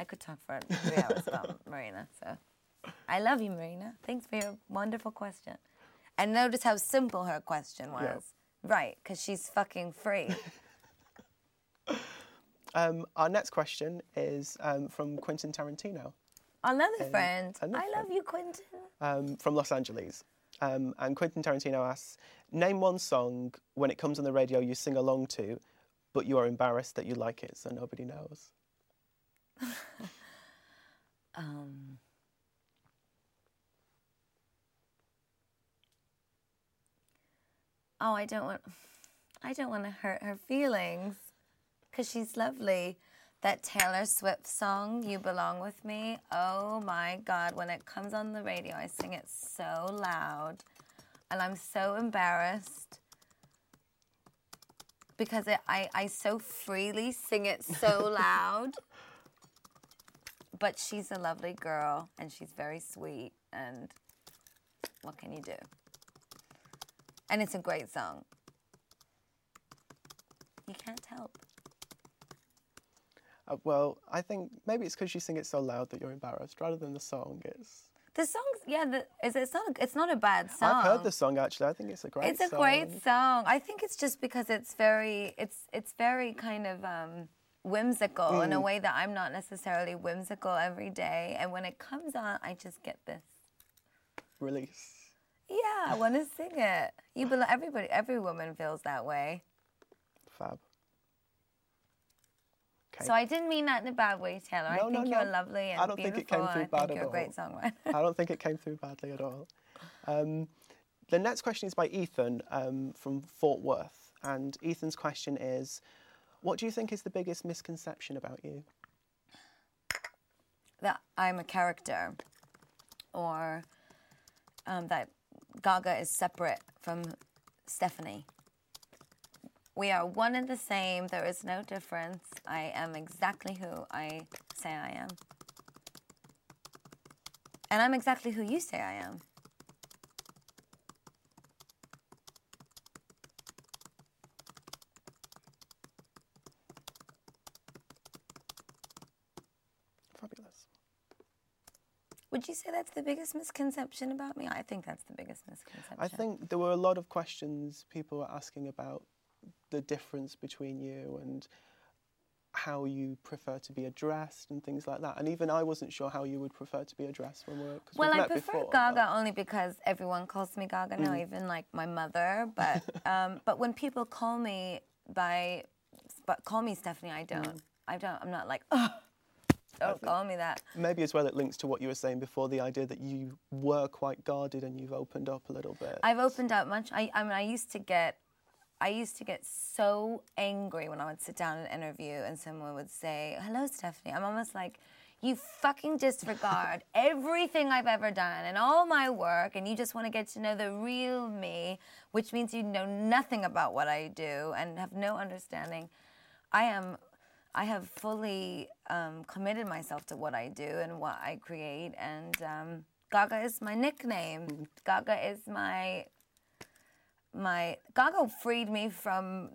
I could talk for three hours about Marina. So, I love you, Marina. Thanks for your wonderful question. And notice how simple her question was. Yeah. Right, because she's fucking free. Um, our next question is um, from Quentin Tarantino Another friend. another I love friend. you, Quentin. um, from Los Angeles. Um, and Quentin Tarantino asks, name one song when it comes on the radio you sing along to, but you are embarrassed that you like it, so nobody knows. Um, oh, I don't want. I don't want to hurt her feelings, cause she's lovely. That Taylor Swift song, "You Belong with Me." Oh my God! When it comes on the radio, I sing it so loud, and I'm so embarrassed because it, I I so freely sing it so loud but she's a lovely girl and she's very sweet and what can you do and it's a great song you can't help Uh, well, I think maybe it's because you sing it so loud that you're embarrassed, rather than the song. It's. The song's yeah the, it's, it's not a, it's not a bad song I've heard the song actually. I think it's a great. it's a song. great song i think it's just because it's very it's it's very kind of um whimsical Mm. in a way that i'm not necessarily whimsical every day and when it comes on i just get this release. Yeah, I want to sing it. You everybody, every woman feels that way. Fab. Okay. So I didn't mean that in a bad way, Taylor. I No, no, think you're no. lovely and I don't think beautiful. it came through I bad think at you're a great all. songwriter. I don't think it came through badly at all. Um, the next question is by Ethan um, from Fort Worth. And Ethan's question is What do you think is the biggest misconception about you? that I'm a character, or um, that Gaga is separate from Stephanie. We are one and the same. There is no difference. I am exactly who I say I am. And I'm exactly who you say I am. Fabulous. Would you say that's the biggest misconception about me? I think that's the biggest misconception. I think there were a lot of questions people were asking about the difference between you and how you prefer to be addressed and things like that. And even I wasn't sure how you would prefer to be addressed when we're. Cause Well, I prefer before, Gaga but- only because everyone calls me Gaga now, Mm. even like my mother. But um, but when people call me by, but call me Stephanie, I don't. Mm. I don't. I'm not like, oh, don't call me that. Maybe as well it links to what you were saying before the idea that you were quite guarded and you've opened up a little bit. I've opened up much. I, I mean, I used to get, I used to get so angry when I would sit down in an interview and someone would say, "Hello, Stephanie." I'm almost like, you fucking disregard everything I've ever done and all my work, and you just want to get to know the real me, which means you know nothing about what I do and have no understanding. I am. I have fully um, committed myself to what I do and what I create, and um, Gaga is my nickname. Gaga is my my Gaga freed me from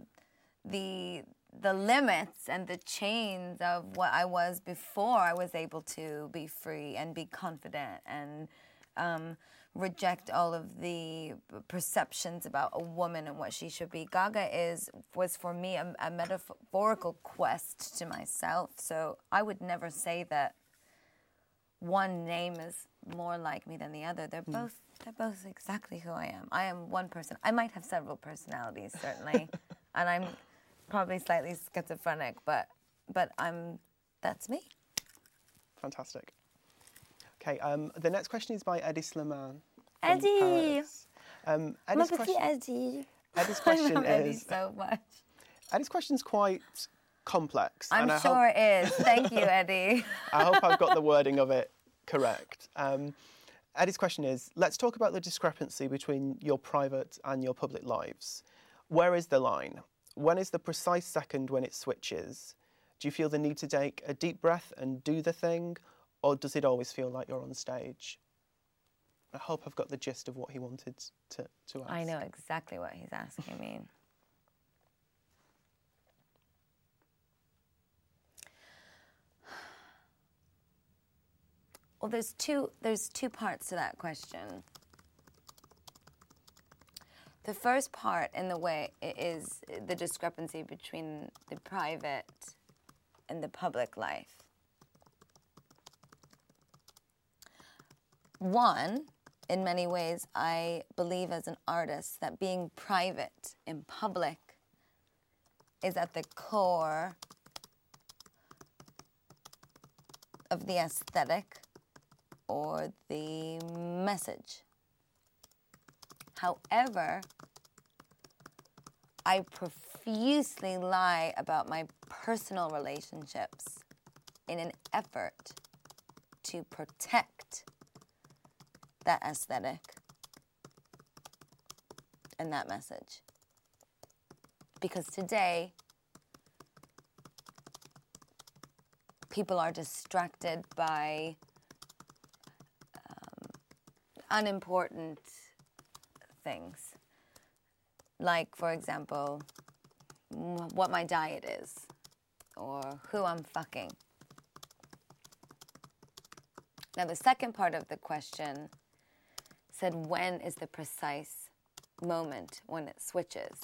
the the limits and the chains of what I was before I was able to be free and be confident and um, reject all of the perceptions about a woman and what she should be. Gaga is was for me a, a metaphorical quest to myself. So I would never say that one name is more like me than the other. They're both they're both exactly who I am. I am one person. I might have several personalities certainly, and I'm probably slightly schizophrenic, but but I'm that's me. Fantastic. Okay, um, the next question is by Eddie from Eddie! Um, Eddie's, question, Eddie. Eddie's question I love Eddie is so much. Eddie's question is quite complex. I'm sure Hope, it is. Thank you, Eddie. I hope I've got the wording of it correct. Um, Eddie's question is: Let's talk about the discrepancy between your private and your public lives. Where is the line? When is the precise second when it switches? Do you feel the need to take a deep breath and do the thing, or does it always feel like you're on stage? I hope I've got the gist of what he wanted to, to ask. I know exactly what he's asking me. Well, there's two there's two parts to that question. The first part, in the way, is the discrepancy between the private and the public life. One, in many ways, I believe as an artist that being private in public is at the core of the aesthetic or the message. However, I profusely lie about my personal relationships in an effort to protect that aesthetic and that message. Because today, people are distracted by unimportant things. Like, for example, what my diet is or who I'm fucking. Now, the second part of the question said, when is the precise moment when it switches?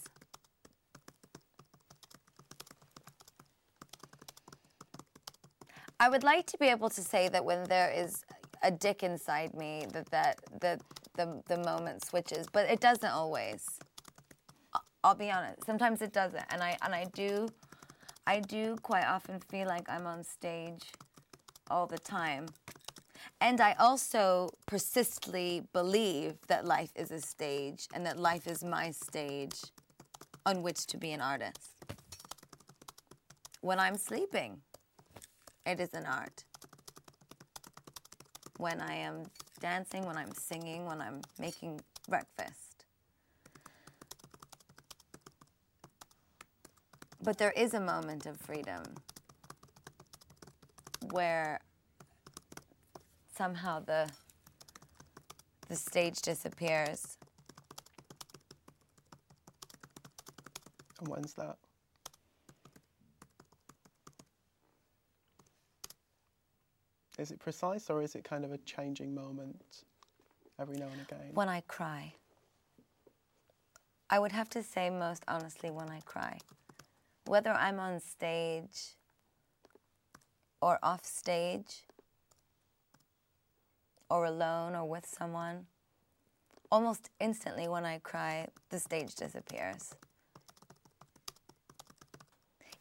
I would like to be able to say that when there is a dick inside me, that, that, that the, the moment switches, but it doesn't always. I'll be honest. Sometimes it doesn't, and I and I do, I do quite often feel like I'm on stage all the time. And I also persistently believe that life is a stage and that life is my stage on which to be an artist. When I'm sleeping, it is an art. When I am dancing, when I'm singing, when I'm making breakfast. But there is a moment of freedom where somehow the the stage disappears. And when's that? Is it precise or is it kind of a changing moment every now and again? When I cry. I would have to say most honestly when I cry. Whether I'm on stage or off stage or alone or with someone, almost instantly when I cry, the stage disappears.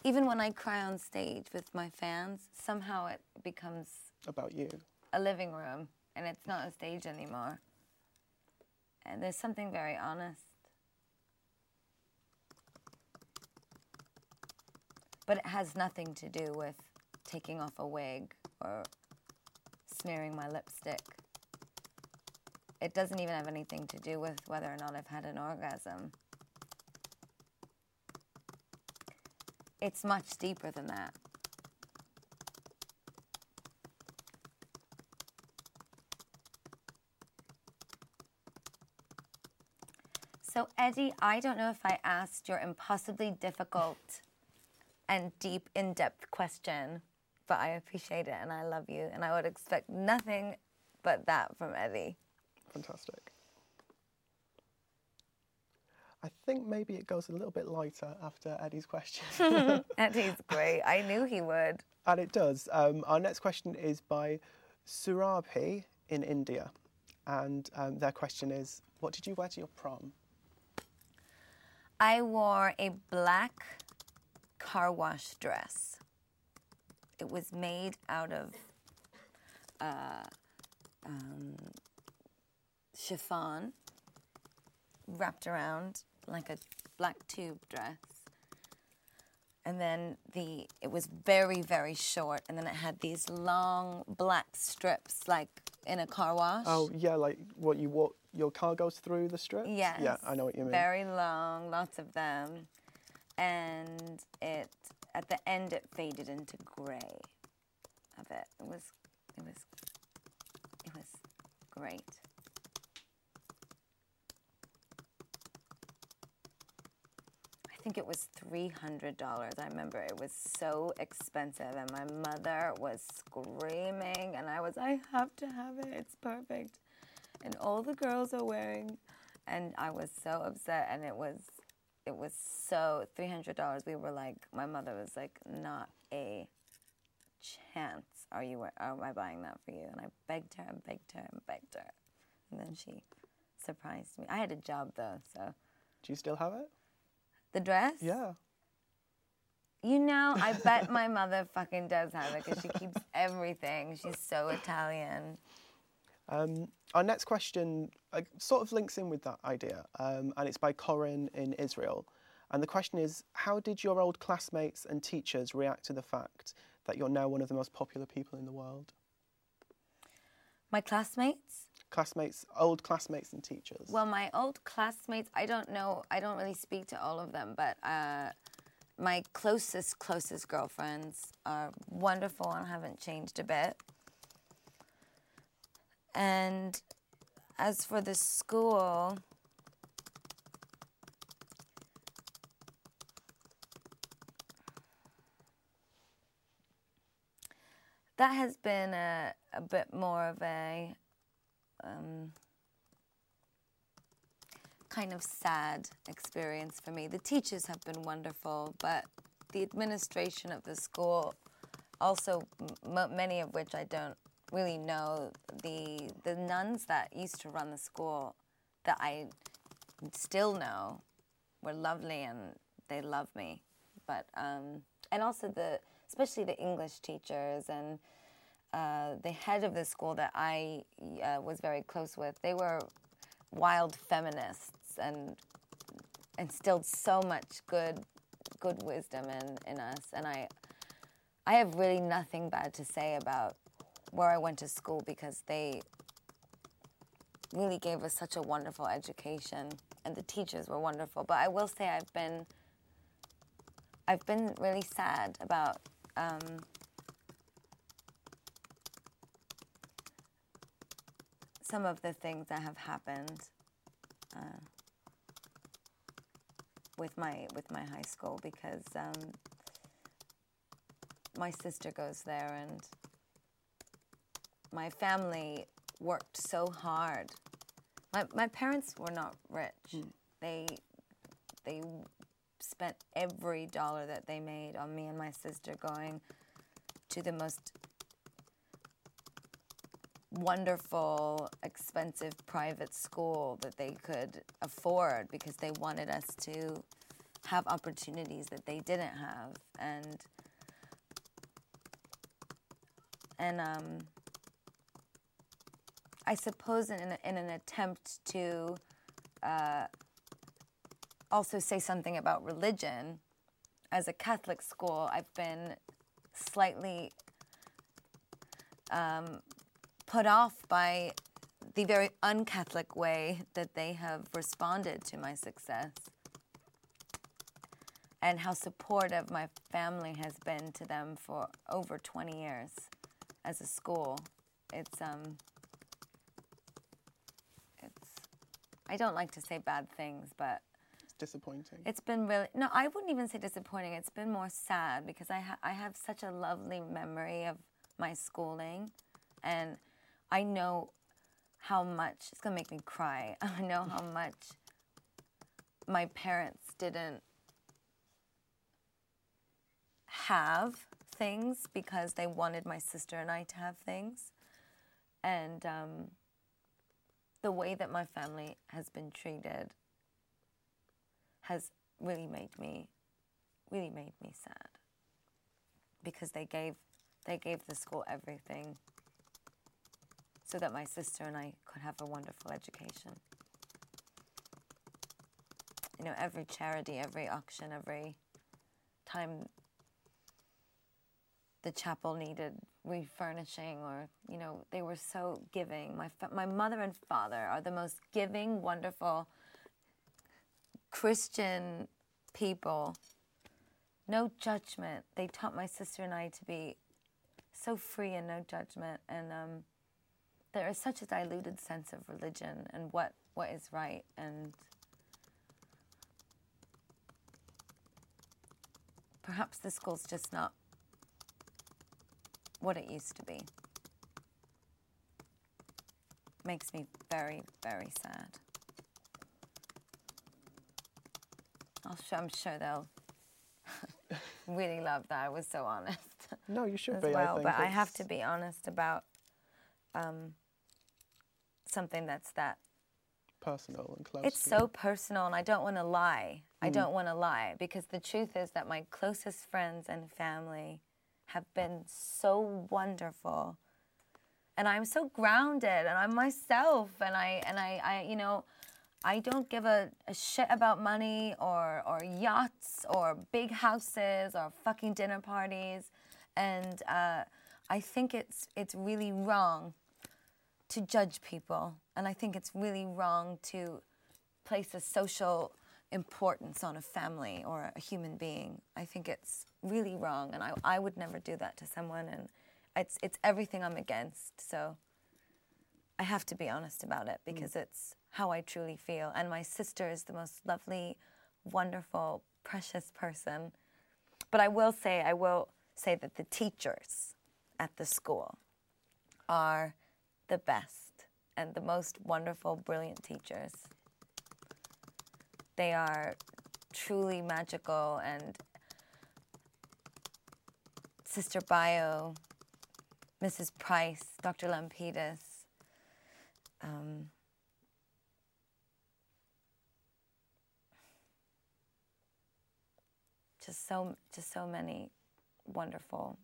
Even when I cry on stage with my fans, somehow it becomes About you. a living room and it's not a stage anymore. And there's something very honest. But it has nothing to do with taking off a wig or smearing my lipstick. It doesn't even have anything to do with whether or not I've had an orgasm. It's much deeper than that. So, Eddie, I don't know if I asked your impossibly difficult and deep, in depth question, but I appreciate it and I love you. And I would expect nothing but that from Eddie. Fantastic. I think maybe it goes a little bit lighter after Eddie's question. Eddie's great. I knew he would. and it does. Um, our next question is by Surabhi in India. And um, their question is What did you wear to your prom? I wore a black car wash dress. It was made out of uh, um, chiffon, wrapped around like a black tube dress. And then the it was very very short, and then it had these long black strips, like in a car wash. Oh, yeah, like what you walk, your car goes through the strip? Yes. Yeah, I know what you mean. Very long, lots of them. And it at the end it faded into grey a bit. It was it was it was great. I think it was $300. I remember it was so expensive, and my mother was screaming, and I was, I have to have it, it's perfect. And all the girls are wearing, and I was so upset, and it was, it was so $300. We were like, my mother was like, not a chance are you am I buying that for you? And I begged her and begged her and begged her, and then she surprised me. I had a job though, so Do you still have it? the dress. Yeah. You know, I bet my mother fucking does have it because she keeps everything. She's so Italian. Um, our next question uh, sort of links in with that idea, um, and it's by Corin in Israel. And the question is How did your old classmates and teachers react to the fact that you're now one of the most popular people in the world? My classmates. Classmates, old classmates and teachers. Well, my old classmates, I don't know, I don't really speak to all of them, but uh, my closest, closest girlfriends are wonderful and haven't changed a bit. And as for the school, that has been a, a bit more of a um, kind of sad experience for me. The teachers have been wonderful, but the administration of the school, also many of which I don't really know, the the nuns that used to run the school that I still know were lovely and they love me, but um, and also the especially the English teachers and. Uh, the head of the school that I uh, was very close with, they were wild feminists and instilled so much good good wisdom in, in us and I I have really nothing bad to say about where I went to school because they really gave us such a wonderful education and the teachers were wonderful. But I will say I've been I've been really sad about um, some of the things that have happened uh, with my with my high school because um, my sister goes there and my family worked so hard. My my parents were not rich. They they spent every dollar that they made on me and my sister going to the most wonderful, expensive private school that they could afford because they wanted us to have opportunities that they didn't have, and and um, I suppose in, in an attempt to uh, also say something about religion, as a Catholic school, I've been slightly um, put off by the very un-Catholic way that they have responded to my success and how supportive my family has been to them for over 20 years as a school. It's um it's I don't like to say bad things, but it's disappointing. it's been really no. I wouldn't even say disappointing. It's been more sad because I ha- I have such a lovely memory of my schooling, and I know how much it's gonna make me cry. I know how much my parents didn't have things because they wanted my sister and I to have things, and um, the way that my family has been treated has really made me really made me sad because they gave they gave the school everything so that my sister and I could have a wonderful education. You know, every charity, every auction, every time the chapel needed refurnishing or you know they were so giving my fa- my mother and father are the most giving wonderful Christian people, no judgment. They taught my sister and I to be so free and no judgment. And um, there is such a diluted sense of religion and what, what is right. And perhaps the school's just not what it used to be. Makes me very, very sad. I'll sh- I'm sure they'll really love that. I was so honest. No, you should as be. well. I think but I have to be honest about um, something that's that. personal and close. It's so you. personal, and I don't want to lie. I don't want to lie because the truth is that my closest friends and family have been so wonderful, and I'm so grounded, and I'm myself, and I and I, I you know. I don't give a, a shit about money or, or yachts or big houses or fucking dinner parties. And uh, I think it's, it's really wrong to judge people. And I think it's really wrong to place a social importance on a family or a human being. I think it's really wrong. And I, I would never do that to someone. And it's, it's everything I'm against. So I have to be honest about it mm. because it's how I truly feel. And my sister is the most lovely, wonderful, precious person. But I will say, I will say that the teachers at the school are the best and the most wonderful, brilliant teachers. They are truly magical and Sister Bio, Mrs. Price, Dr. Lampetus, um, just so just so many wonderful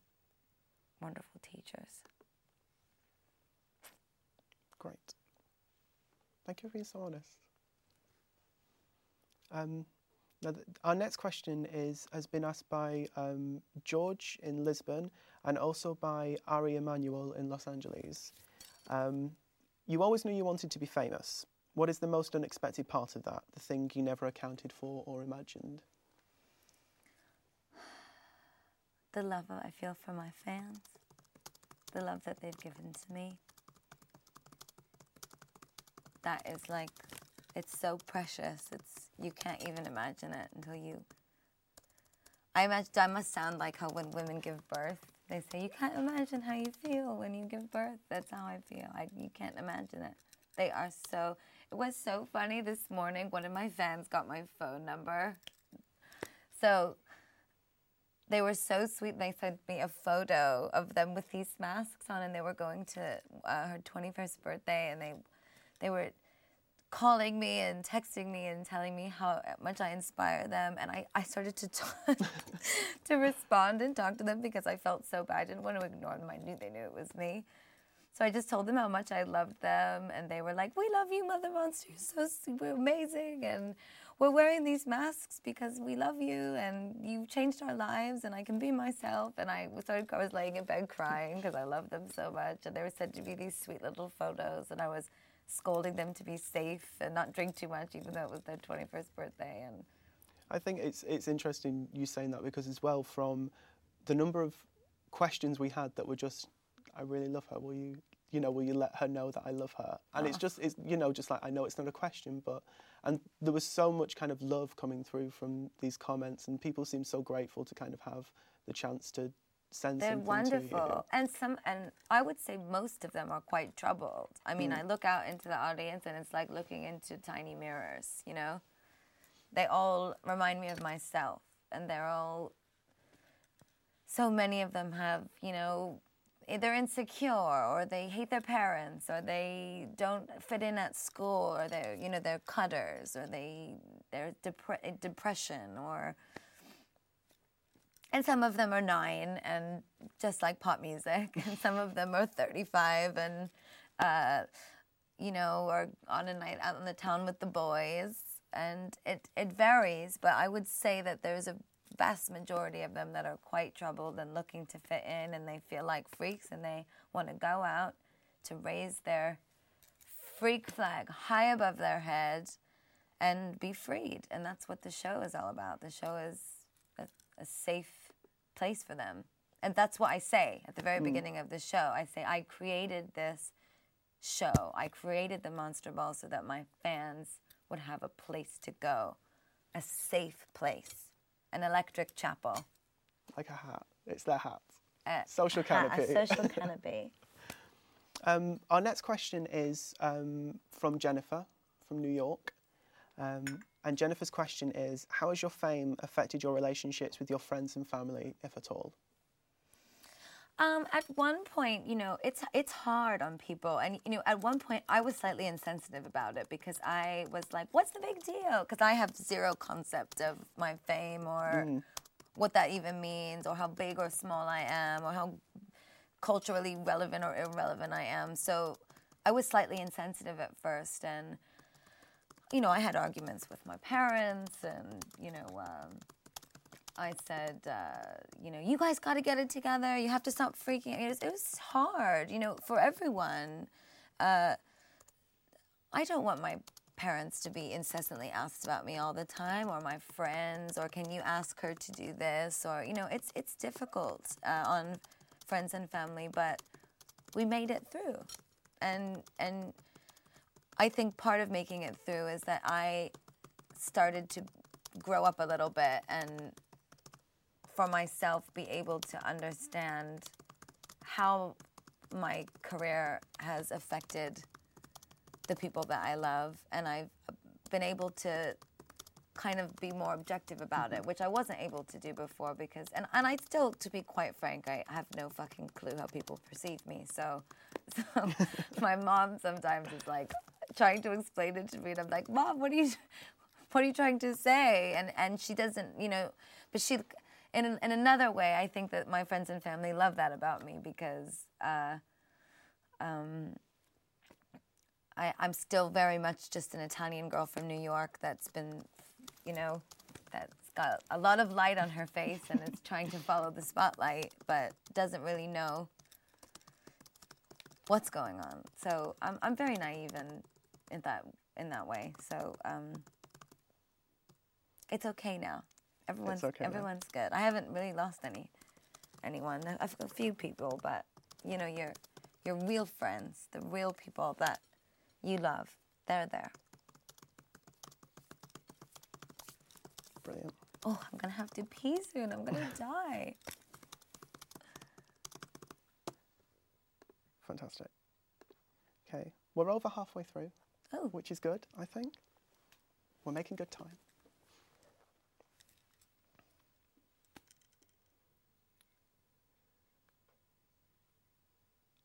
wonderful teachers Great. Thank you for being so honest. Um, now, our next question is has been asked by um, George in Lisbon and also by Ari Emanuel in Los Angeles. Um, you always knew you wanted to be famous. What is the most unexpected part of that? The thing you never accounted for or imagined? the love i feel for my fans the love that they've given to me that is like it's so precious. It's you can't even imagine it until you i imagine i must sound like how when women give birth they say you can't imagine how you feel when you give birth. That's how i feel. I, you can't imagine it. They are so it was so funny this morning. One of my fans got my phone number. So they were so sweet. They sent me a photo of them with these masks on, and they were going to uh, her 21st birthday, and they they were calling me and texting me and telling me how much I inspire them, and I, I started to talk, to respond and talk to them because I felt so bad. I didn't want to ignore them. I knew they knew it was me. So I just told them how much I loved them, and they were like, "We love you, Mother Monster. You're so amazing." And we're wearing these masks because we love you and you've changed our lives and I can be myself. And I started, I was laying in bed crying because I love them so much. And they were said to be these sweet little photos. And I was scolding them to be safe and not drink too much, even though it was their 21st birthday. And I think it's it's interesting you saying that because as well from the number of questions we had that were just, I really love her. Will you, you know, will you let her know that I love her? And it's ah. just, it's you know, just like I know it's not a question, but and there was so much kind of love coming through from these comments, and people seemed so grateful to kind of have the chance to send they're wonderful. And some, and I would say most of them are quite troubled. I mean, Mm. I look out into the audience and it's like looking into tiny mirrors, you know? They all remind me of myself, and they're all, so many of them have, you know, they're insecure or they hate their parents or they don't fit in at school or they're you know they're cutters or they they're depre- depression or and some of them are nine and just like pop music and some of them are 35 and uh, you know are on a night out in the town with the boys. And it, it varies but i would say that there's a vast majority of them that are quite troubled and looking to fit in and they feel like freaks and they want to go out to raise their freak flag high above their head and be freed. And that's what the show is all about. The show is a, a safe place for them and that's what i say at the very beginning of the show i say i created this show i created the monster ball so that my fans would have a place to go a safe place an electric chapel Like a hat. It's their hat. a Social ha- canopy. a social canopy Um, our next question is um, from Jennifer from New York. Um, and Jennifer's question is How has your fame affected your relationships with your friends and family, if at all? Um, at one point, you know, it's it's hard on people, and you know, at one point, I was slightly insensitive about it because I was like, "What's the big deal?" Because I have zero concept of my fame or what that even means, or how big or small I am, or how culturally relevant or irrelevant I am. So, I was slightly insensitive at first, and you know, I had arguments with my parents, and you know. Um, I said, uh, you know, you guys got to get it together. You have to stop freaking. It was, it was hard, you know, for everyone. Uh, I don't want my parents to be incessantly asked about me all the time, or my friends, or can you ask her to do this, or you know, it's it's difficult uh, on friends and family, but we made it through, and and I think part of making it through is that I started to grow up a little bit and for myself be able to understand how my career has affected the people that I love and I've been able to kind of be more objective about it, which I wasn't able to do before because and, and I still to be quite frank, I have no fucking clue how people perceive me. So so my mom sometimes is like trying to explain it to me and I'm like, Mom, what are you what are you trying to say? And and she doesn't, you know, but she in, in another way, I think that my friends and family love that about me because uh, um, I, I'm still very much just an Italian girl from New York that's been, you know, that's got a lot of light on her face and is trying to follow the spotlight, but doesn't really know what's going on. So I'm, I'm very naive in, in that in that way. So um, it's okay now. Everyone's okay now. everyone's good. I haven't really lost any anyone. I've got a few people, but you know, your your real friends, the real people that you love, they're there. Brilliant. Oh, I'm gonna have to pee soon. I'm gonna die. Fantastic. Okay, we're over halfway through, Oh, which is good, I think. We're making good time.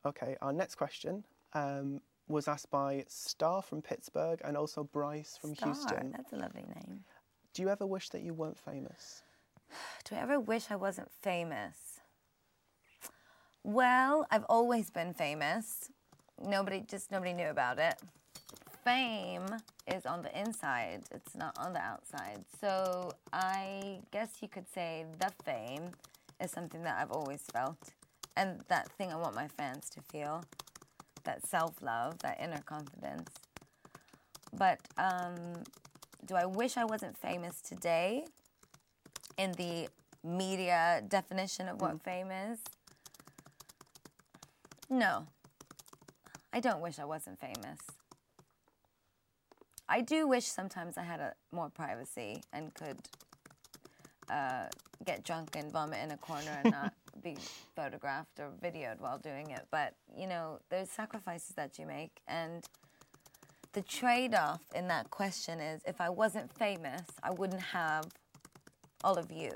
Okay, our next question um, was asked by Star from Pittsburgh and also Bryce from Star. Houston. That's a lovely name. Do you ever wish that you weren't famous? Do I ever wish I wasn't famous? Well, I've always been famous. Nobody, just nobody knew about it. Fame is on the inside, it's not on the outside. So I guess you could say the fame is something that I've always felt. And that thing I want my fans to feel that self love, that inner confidence. But um, do I wish I wasn't famous today in the media definition of what fame is? No. I don't wish I wasn't famous. I do wish sometimes I had a, more privacy and could uh, get drunk and vomit in a corner and not be photographed or videoed while doing it. But, you know, there's sacrifices that you make. And the trade off in that question is if I wasn't famous, I wouldn't have all of you.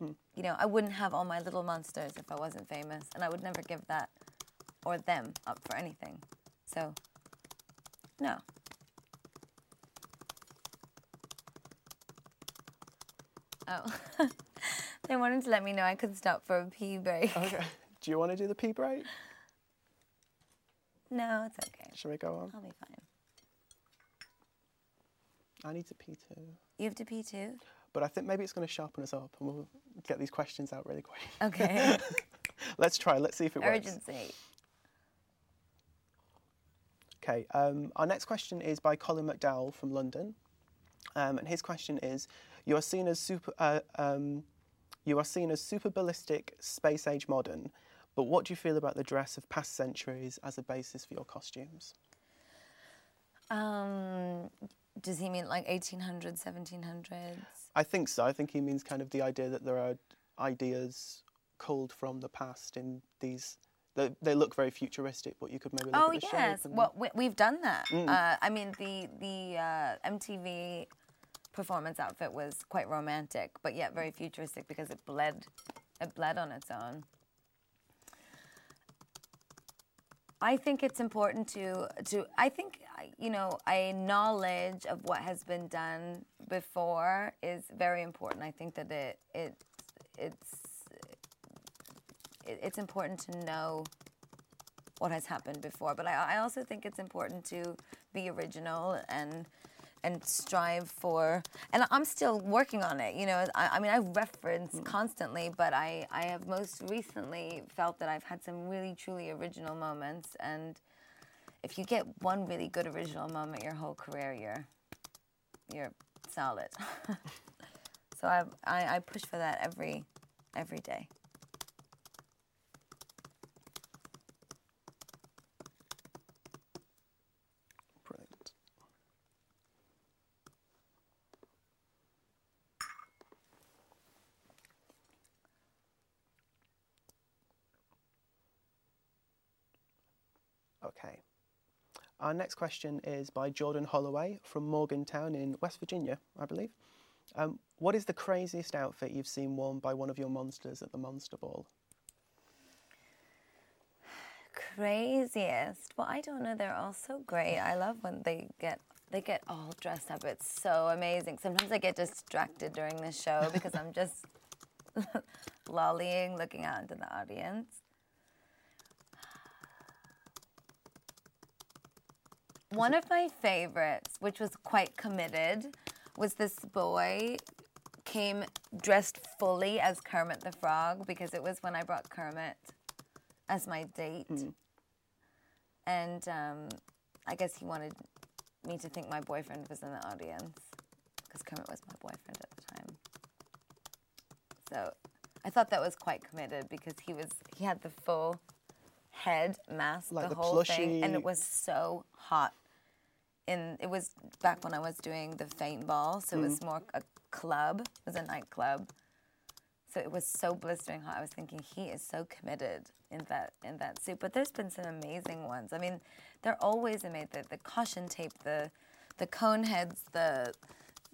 You know, I wouldn't have all my little monsters if I wasn't famous. And I would never give that or them up for anything. So, no. Oh. they wanted to let me know I could stop for a pee break. Okay. Do you want to do the pee break? No, it's okay. Shall we go on? I'll be fine. I need to pee too. You have to pee too? But I think maybe it's going to sharpen us up and we'll get these questions out really quick. Okay. Let's try. Let's see if it works. Urgency. Okay. Um, our next question is by Colin McDowell from London, um, and his question is: You are seen as super. Uh, um, you are seen as super ballistic, space age modern, but what do you feel about the dress of past centuries as a basis for your costumes? Um, does he mean like 1800s, 1700s? I think so. I think he means kind of the idea that there are ideas culled from the past in these. They, they look very futuristic, but you could maybe look Oh at the yes, shape. and- well we, we've done that. Uh, I mean the the uh, MTV performance outfit was quite romantic, but yet very futuristic because it bled, it bled on its own. I think it's important to to I think you know a knowledge of what has been done before is very important. I think that it it it's it, it's important to know what has happened before. But I, I also think it's important to be original and and strive for and i'm still working on it you know i, I mean i reference mm. constantly but I, I have most recently felt that i've had some really truly original moments and if you get one really good original moment your whole career you're you're solid so I, I, I push for that every every day Okay. Our next question is by Jordan Holloway from Morgantown in West Virginia, I believe. Um, what is the craziest outfit you've seen worn by one of your monsters at the Monster Ball? Craziest? Well, I don't know. They're all so great. I love when they get they get all dressed up. It's so amazing. Sometimes I get distracted during the show because I'm just lollying, looking out into the audience. One of my favorites, which was quite committed, was this boy came dressed fully as Kermit the Frog because it was when I brought Kermit as my date. Mm. And um, I guess he wanted me to think my boyfriend was in the audience because Kermit was my boyfriend at the time. So I thought that was quite committed because he was he had the full head mask like the, the whole thing and it was so hot in it was back when I was doing the Fame Ball, so it was mm. more a club, it was a nightclub. So it was so blistering hot. I was thinking he is so committed in that in that suit. But there's been some amazing ones. I mean, they're always amazing. The, the caution tape, the the cone heads, the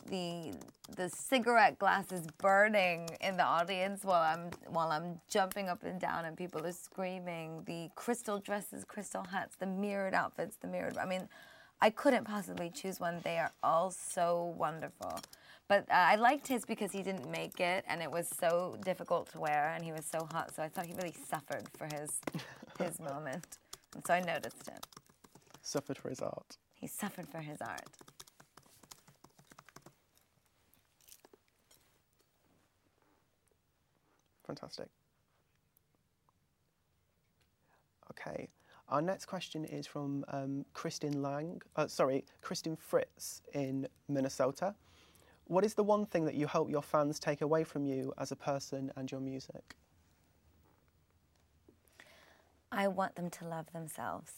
the the cigarette glasses burning in the audience while I'm while I'm jumping up and down and people are screaming. The crystal dresses, crystal hats, the mirrored outfits, the mirrored. I mean, I couldn't possibly choose one. They are all so wonderful. But uh, I liked his because he didn't make it, and it was so difficult to wear, and he was so hot. So I thought he really suffered for his his moment, and so I noticed it. Suffered for his art. He suffered for his art. Fantastic. Okay. Our next question is from um, Kristin Lang, uh, sorry, Kristin Fritz in Minnesota. What is the one thing that you hope your fans take away from you as a person and your music? I want them to love themselves.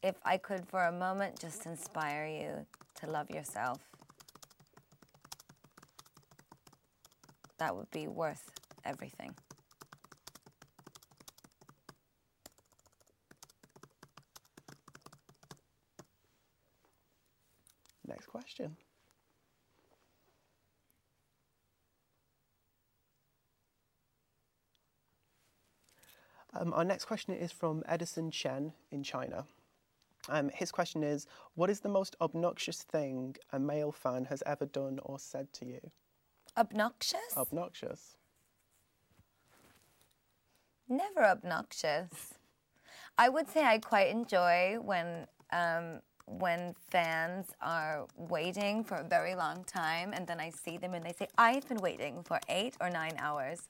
If I could for a moment just inspire you to love yourself, that would be worth everything. Question. Um, our next question is from Edison Chen in China. Um, his question is What is the most obnoxious thing a male fan has ever done or said to you? Obnoxious? Obnoxious. Never obnoxious. I would say I quite enjoy when um, when fans are waiting for a very long time and then I see them and they say, I've been waiting for eight or nine hours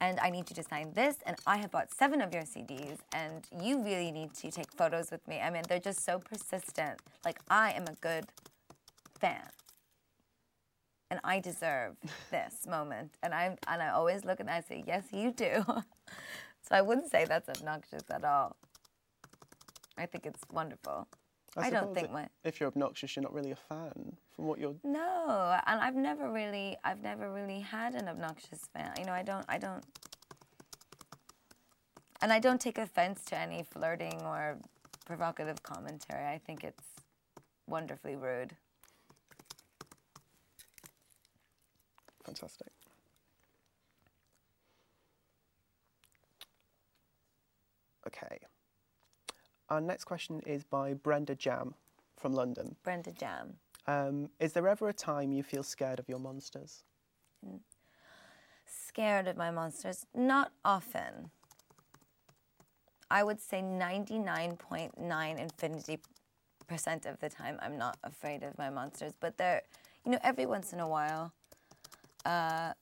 and I need you to sign this and I have bought seven of your CDs and you really need to take photos with me. I mean, they're just so persistent. Like, I am a good fan. And I deserve this moment. And I and I always look and I say, Yes, you do. so I wouldn't say that's obnoxious at all. I think it's wonderful. I, I don't think my if you're obnoxious, you're not really a fan from what you're. No, and I've never really, I've never really had an obnoxious fan. You know, I don't, I don't, and I don't take offense to any flirting or provocative commentary. I think it's wonderfully rude. Fantastic. Okay. Our next question is by Brenda Jam from London. Brenda Jam. Um, is there ever a time you feel scared of your monsters? Scared of my monsters? Not often. I would say 99.9 infinity percent of the time I'm not afraid of my monsters, but they're, you know, every once in a while, uh,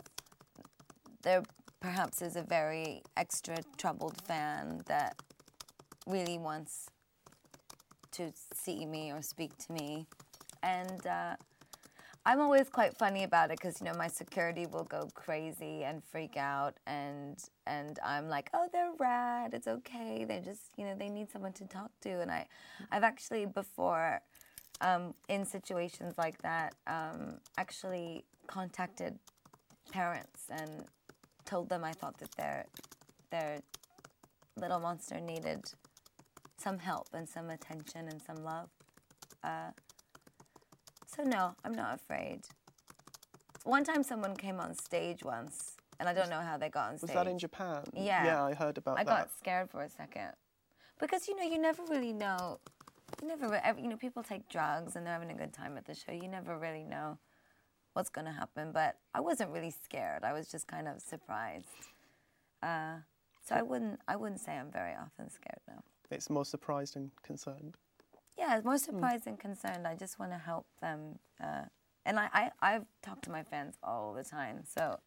there perhaps is a very extra troubled fan that really wants to see me or speak to me. And uh, I'm always quite funny about it because you know my security will go crazy and freak out, and and I'm like, oh, they're rad. It's okay. They're just you know they need someone to talk to, and I, I've actually before, um, in situations like that, um, actually contacted parents and told them I thought that their their little monster needed some help and some attention and some love. Uh, so no, I'm not afraid. One time, someone came on stage once, and I don't know how they got on stage. Was that in Japan? Yeah. Yeah, I heard about I that. I got scared for a second because you know you never really know. You never, you know, people take drugs and they're having a good time at the show. You never really know what's going to happen. But I wasn't really scared. I was just kind of surprised. Uh, so I wouldn't, I wouldn't say I'm very often scared. No. It's more surprised and concerned. Yeah, more surprised and concerned. I just want to help them. Uh, and I, I, I've talked to my fans all the time. So,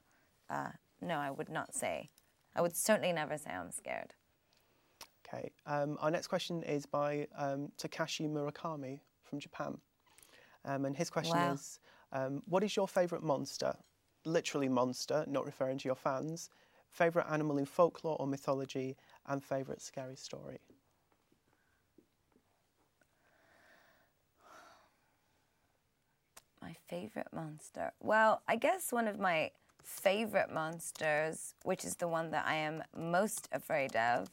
uh, no, I would not say. I would certainly never say I'm scared. Okay. Um, our next question is by um, Takashi Murakami from Japan. Um, and his question Wow. is um, What is your favourite monster? Literally, monster, not referring to your fans. Favourite animal in folklore or mythology, and favourite scary story? My favorite monster. Well, I guess one of my favorite monsters, which is the one that I am most afraid of,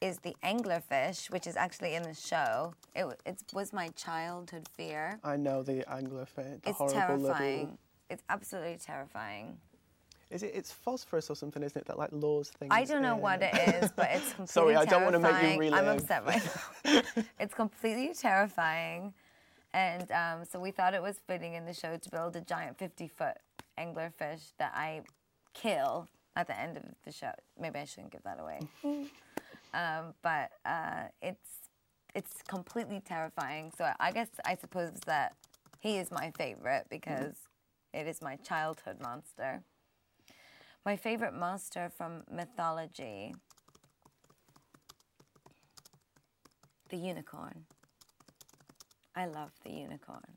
is the anglerfish, which is actually in the show. It, it was my childhood fear. I know the anglerfish, the It's horrible terrifying. little. It's absolutely terrifying. Is it? It's phosphorus or something, isn't it? That like lures things. I don't know in. what it is, but it's completely Sorry, I don't wanna make you terrifying. I'm upset right now. it's completely terrifying. And um, so we thought it was fitting in the show to build a giant 50 foot anglerfish that I kill at the end of the show. Maybe I shouldn't give that away. um, but uh, it's it's completely terrifying. So I guess I suppose that he is my favorite because it is my childhood monster. My favorite monster from mythology the unicorn. I love the unicorn.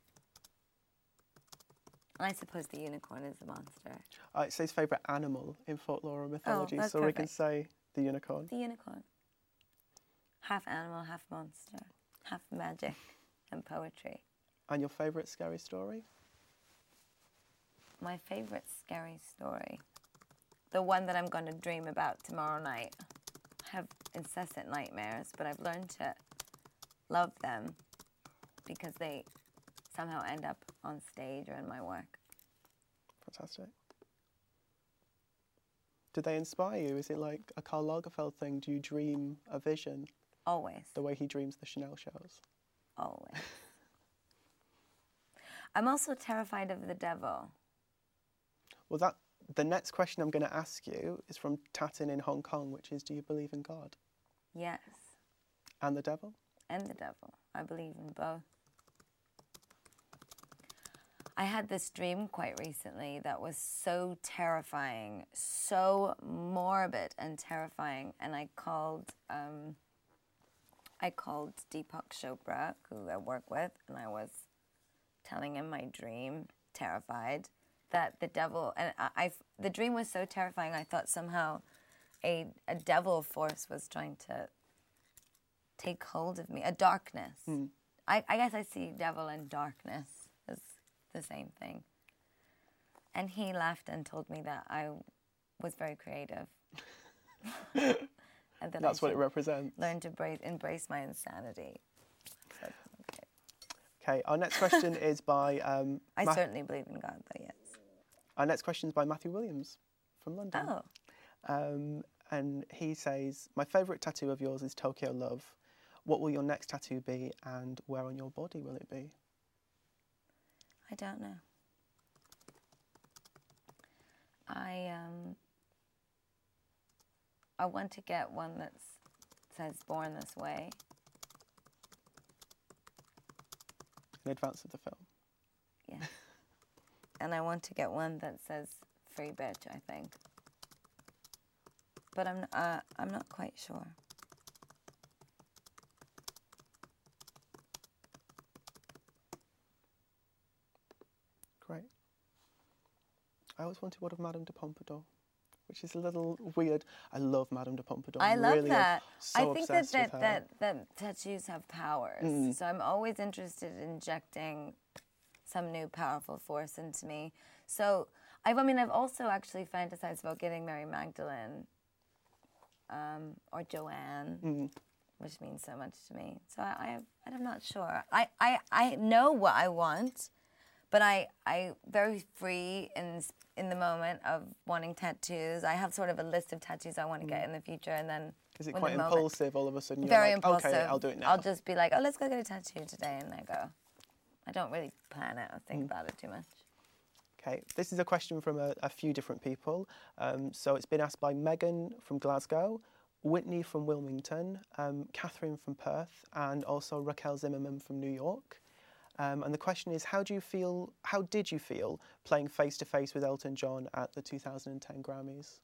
And I suppose the unicorn is a monster. Uh, it says favourite animal in folklore or mythology, Oh, so we can say the unicorn. The unicorn. Half animal, half monster, half magic and poetry. And your favourite scary story? My favorite scary story. The one that I'm going to dream about tomorrow night. I have incessant nightmares, but I've learned to love them because they somehow end up on stage or in my work. Fantastic. Did they inspire you? Is it like a Karl Lagerfeld thing? Do you dream a vision Always. the way he dreams the Chanel shows? Always. I'm also terrified of the devil. Well, that the next question I'm going to ask you is from Tatin in Hong Kong, which is, do you believe in God Yes. and the devil? and the devil. I believe in both. I had this dream quite recently that was so terrifying, so morbid and terrifying, and I called. Um, I called Deepak Chopra, who I work with, and I was telling him my dream, terrified that the devil and I, I the dream was so terrifying. I thought somehow a a devil force was trying to take hold of me. A darkness. I, I guess I see devil and darkness as the same thing. And he laughed and told me that I was very creative. and that That's I what it represents. learn to embrace, embrace my insanity. Said, okay. Okay, our next question is by um, I certainly believe in God, though, yes. our next question is by Matthew Williams from London. Oh, Um, and he says, My favourite tattoo of yours is Tokyo Love. What will your next tattoo be, and where on your body will it be? I don't know. I um I want to get one that says "Born This Way." In advance of the film. Yeah. and I want to get one that says "Free Bitch." I think, but I'm uh, I'm not quite sure. Great. I always wanted one of Madame de Pompadour, which is a little weird. I love Madame de Pompadour. I love really, that. So I think that that, that that tattoos have powers. Mm. So I'm always interested in injecting some new powerful force into me. So I've, I mean, I've also actually fantasized about getting Mary Magdalene um, or Joanne, Mm. which means so much to me. So I, I, I'm not sure. I, I, I know what I want, but I, I very free in in the moment of wanting tattoos. I have sort of a list of tattoos I want to get in the future, and then Mm. Is it quite the moment- impulsive all of a sudden? You're very like, impulsive. Okay, I'll do it now. I'll just be like, oh, let's go get a tattoo today, and I go. I don't really plan it or think Mm. about it too much. Okay, this is a question from a, a few different people. Um, so it's been asked by Megan from Glasgow, Whitney from Wilmington, um, Catherine from Perth, and also Raquel Zimmermann from New York. Um, and the question is, how do you feel? How did you feel playing face to face with Elton John at the 2010 Grammys?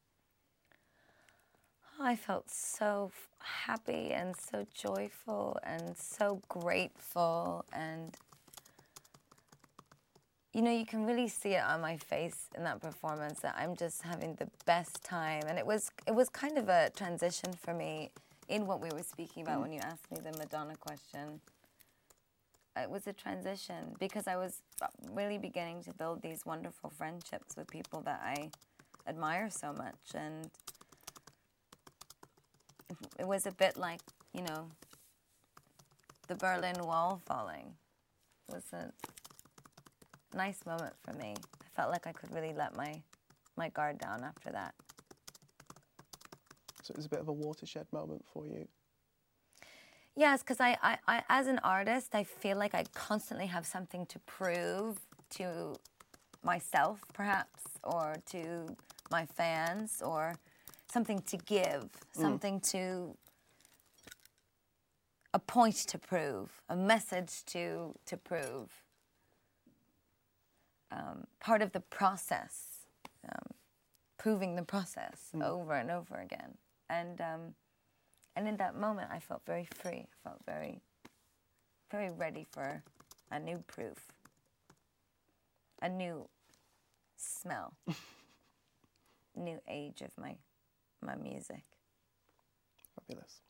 I felt so happy and so joyful and so grateful and you know you can really see it on my face in that performance that I'm just having the best time and it was it was kind of a transition for me in what we were speaking about when you asked me the Madonna question it was a transition because I was uh, really beginning to build these wonderful friendships with people that I admire so much and it was a bit like, you know, the Berlin Wall falling. It was a nice moment for me. I felt like I could really let my my guard down after that. So it was a bit of a watershed moment for you. Yes, because I, I, I, as an artist, I feel like I constantly have something to prove to myself, perhaps, or to my fans, or something to give, something to a point to prove, a message to to prove. Um, part of the process, um, proving the process over and over again, and. Um, and in that moment, I felt very free. I felt very, very ready for a new proof, a new smell, new age of my, my music. Fabulous.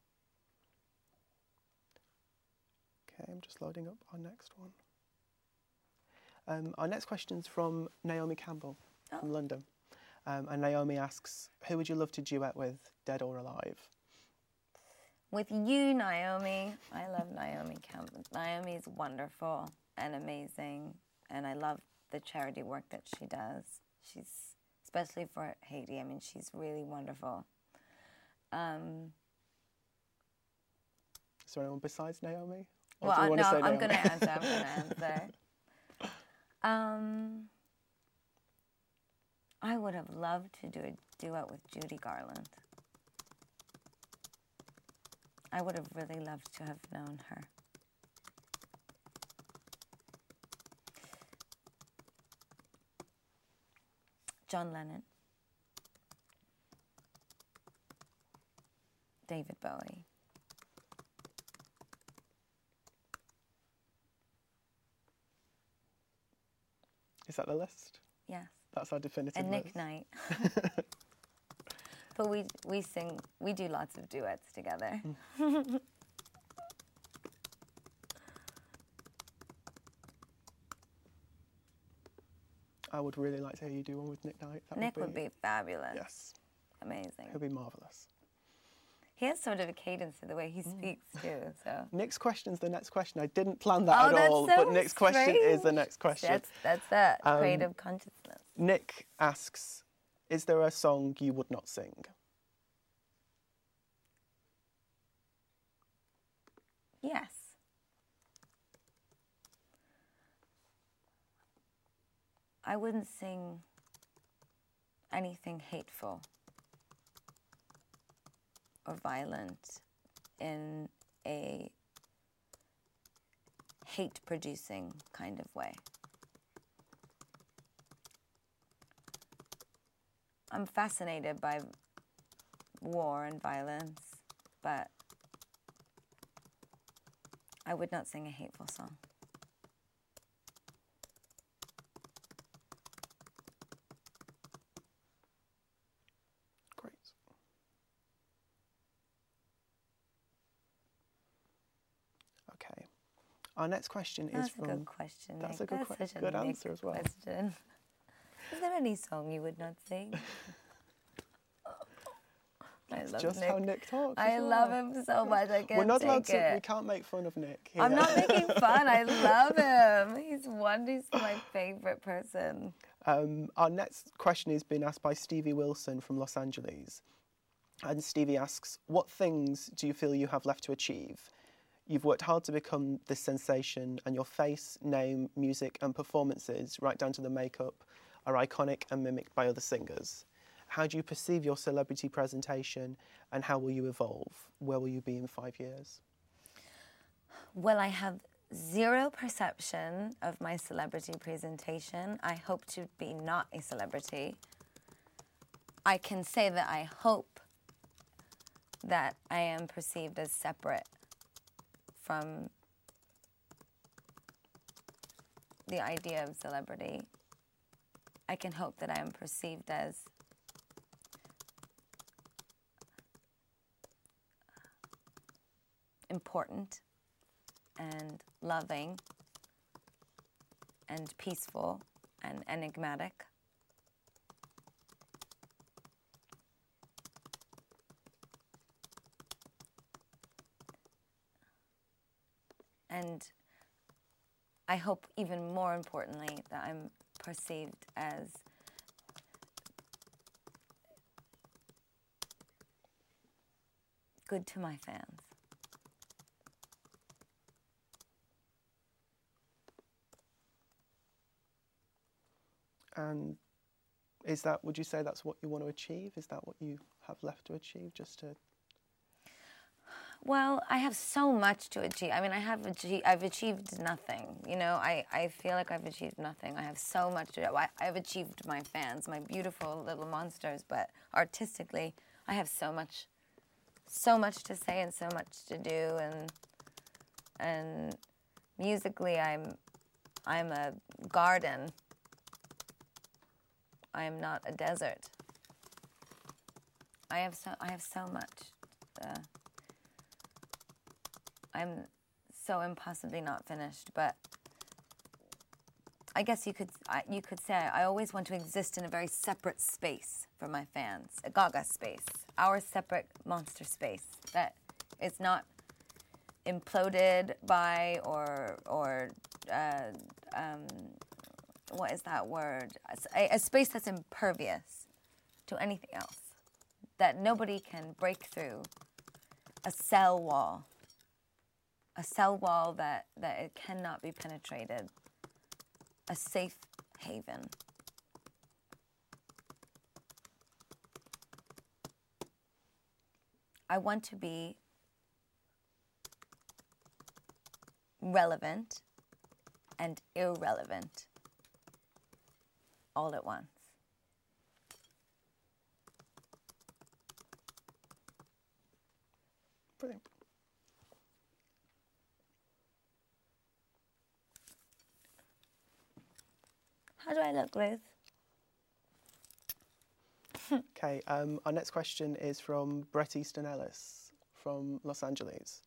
Okay, I'm just loading up our next one. Um, our next question is from Naomi Campbell from Oh. London. Um, and Naomi asks, Who would you love to duet with, dead or alive? With you, Naomi. I love Naomi Campbell. Naomi is wonderful and amazing, and I love the charity work that she does. She's especially for Haiti. I mean, she's really wonderful. Um, Is there anyone besides Naomi? Or Well, do no, I'm going to answer. I'm going to answer. Um, I would have loved to do a duet with Judy Garland. I would have really loved to have known her. John Lennon. David Bowie. Is that the list? Yes. That's our definitive and Nick list. Knight. but we we sing we do lots of duets together. I would really like to hear you do one with Nick Knight. That Nick would be fabulous. Yes, Amazing. he'll be marvellous. He has sort of a cadence to the way he speaks too. So Nick's question's the next question. I didn't plan that Oh, at that's all, so but Nick's question is the next question. that's that's that Um, creative consciousness. Nick asks, is there a song you would not sing? Yes. I wouldn't sing anything hateful or violent in a hate producing kind of way. I'm fascinated by war and violence, but I would not sing a hateful song. Great. Okay. Our next question is from. That's a good question. That's Nick. a good That's que- good answer as well. Question. Is there any song you would not sing? I love just Nick. how Nick talks. I as love him so much. I can't We're not allowed to. it. We can't make fun of Nick. I'm not making fun. I love him. He's one. He's my favorite person. Um, our next question is being asked by Stevie Wilson from Los Angeles. And Stevie asks, What things do you feel you have left to achieve? You've worked hard to become this sensation, and your face, name, music, and performances, right down to the makeup, are iconic and mimicked by other singers. How do you perceive your celebrity presentation, and how will you evolve? Where will you be in five years? Well, I have zero perception of my celebrity presentation. I hope to be not a celebrity. I can say that I hope that I am perceived as separate from the idea of celebrity. I can hope that I am perceived as important and loving and peaceful and enigmatic. And I hope, even more importantly, that I'm perceived as good to my fans. And is that, would you say that's what you want to achieve? Is that what you have left to achieve? Just to Well, I have so much to achieve. I mean, I have achieved, I've achieved nothing. You know, I, I feel like I've achieved nothing. I have so much to do. I, I've achieved my fans, my beautiful little monsters, but artistically, I have so much, so much to say and so much to do, and and musically, I'm I'm a garden. I am not a desert. I have so I have so much. Uh, I'm so impossibly not finished, but I guess you could I, you could say I always want to exist in a very separate space for my fans, a Gaga space, our separate monster space that is not imploded by or or uh, um, what is that word? A, a space that's impervious to anything else, that nobody can break through. A cell wall a cell wall that, that it cannot be penetrated, a safe haven. I want to be relevant and irrelevant all at once. brilliant. How do I look, Ruth? Okay, um, our next question is from Bret Easton Ellis from Los Angeles.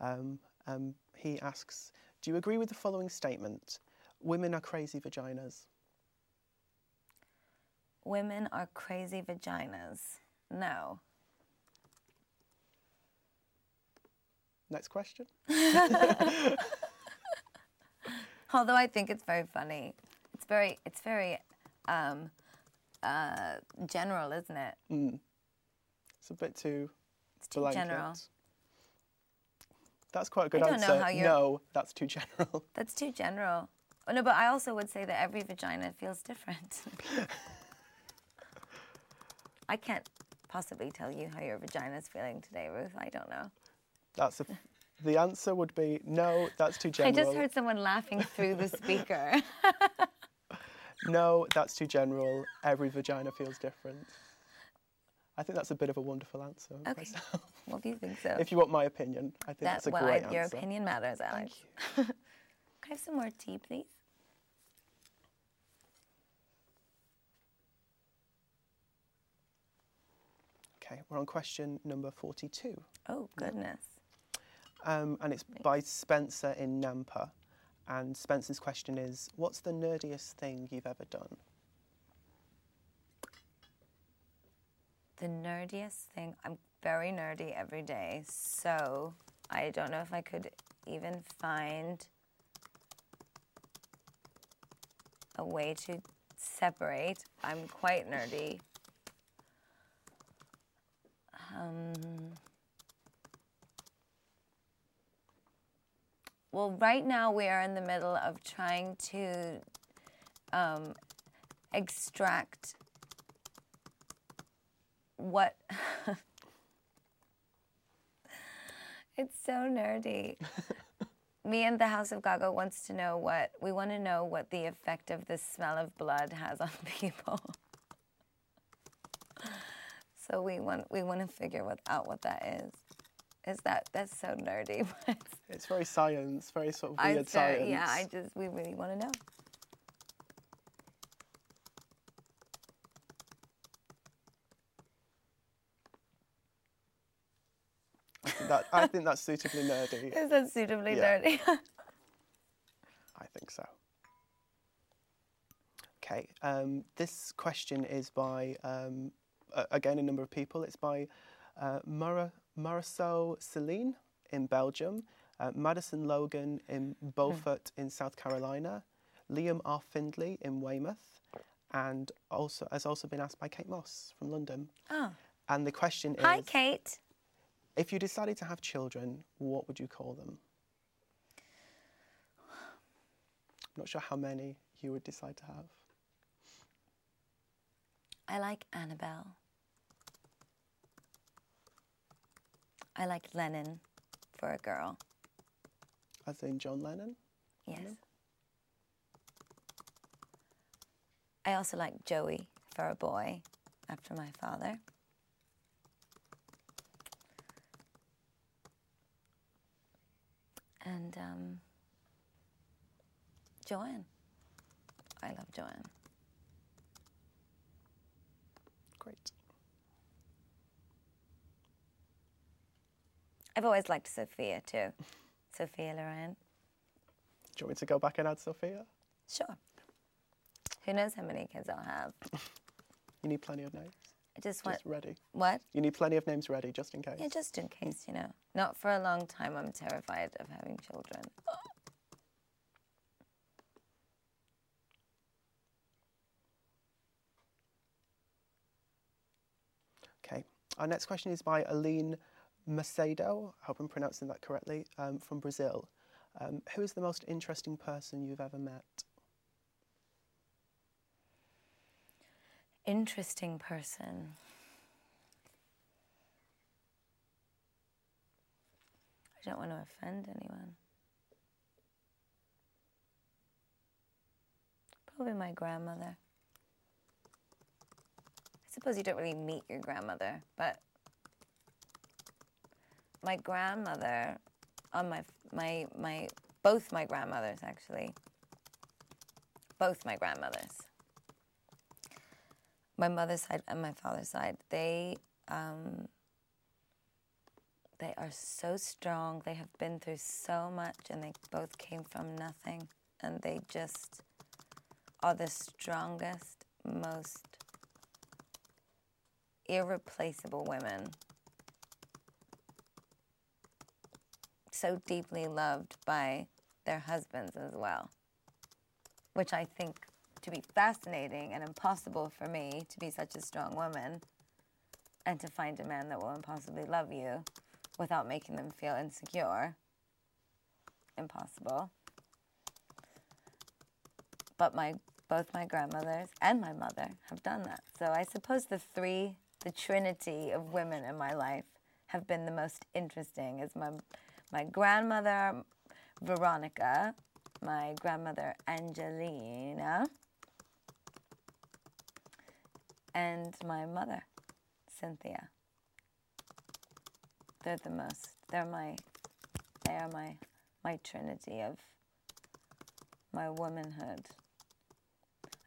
Um, um, he asks Do you agree with the following statement? Women are crazy vaginas. Women are crazy vaginas. No. Next question. Although I think it's very funny. It's very, it's very um, uh, general, isn't it? It's a bit too It's too blanket. general. That's quite a good don't know answer. how you're- No, that's too general. That's too general. Oh, no, but I also would say that every vagina feels different. I can't possibly tell you how your vagina is feeling today, Ruth. I don't know. That's a, the answer would be no, that's too general. I just heard someone laughing through the speaker. No, that's too general. Every vagina feels different. I think that's a bit of a wonderful answer. Okay. myself. well, if you think so. If you want my opinion, I think that, that's a well, great I- your answer. opinion matters, Alex. Thank you. Can I have some more tea, please? Okay, we're on question number 42. Oh, goodness. Um, and it's by Spencer in Nampa. And Spencer's question is What's the nerdiest thing you've ever done? The nerdiest thing, I'm very nerdy every day, so I don't know if I could even find a way to separate. I'm quite nerdy. Um, well, right now we are in the middle of trying to um, extract what it's so nerdy. Me and the house of gaga wants to know what we want to know what the effect of the smell of blood has on people. So we want we want to figure what, out what that is is that that's so nerdy but It's very science, very sort of weird very- science. yeah i just we really want to know I think, that, I think that's suitably nerdy. is that suitably Yeah. nerdy I think so. Okay, um, this question is by, um, a- again, a number of people. It's by uh, Mara, Marisol Celine in Belgium, uh, Madison Logan in Beaufort in South Carolina, Liam R. Findley in Weymouth, and also has also been asked by Kate Moss from London. oh And the question is, hi kate if you decided to have children, what would you call them? I'm not sure how many you would decide to have. I like Annabelle. I like Lennon for a girl. I think John Lennon? Yes. I also like Joey for a boy after my father. And um, Joanne. I love Joanne. Great. I've always liked Sophia too. Sophia Loren. Do you want me to go back and add Sophia? Sure. Who knows how many kids I'll have? You need plenty of names. I just want Just ready. what? You need plenty of names ready just in case. Yeah, just in case, you know. Not for a long time. I'm terrified of having children. Okay. Our next question is by Aline Macedo. I hope I'm pronouncing that correctly. Um, from Brazil. Um, who is the most interesting person you've ever met? Interesting person. I don't want to offend anyone. Probably my grandmother. I suppose you don't really meet your grandmother, but my grandmother on my my my both my grandmothers actually. Both my grandmothers. My mother's side and my father's side they um, they are so strong. They have been through so much and they both came from nothing. And they just are the strongest most irreplaceable women so deeply loved by their husbands as well, which I think to be fascinating and impossible for me to be such a strong woman and to find a man that will impossibly love you without making them feel insecure impossible. But my both my grandmothers and my mother have done that. So I suppose the three, the trinity of women in my life have been the most interesting. Is my my grandmother Veronica, my grandmother Angelina, and my mother Cynthia. They're the most. They're my. They are my my trinity of my womanhood.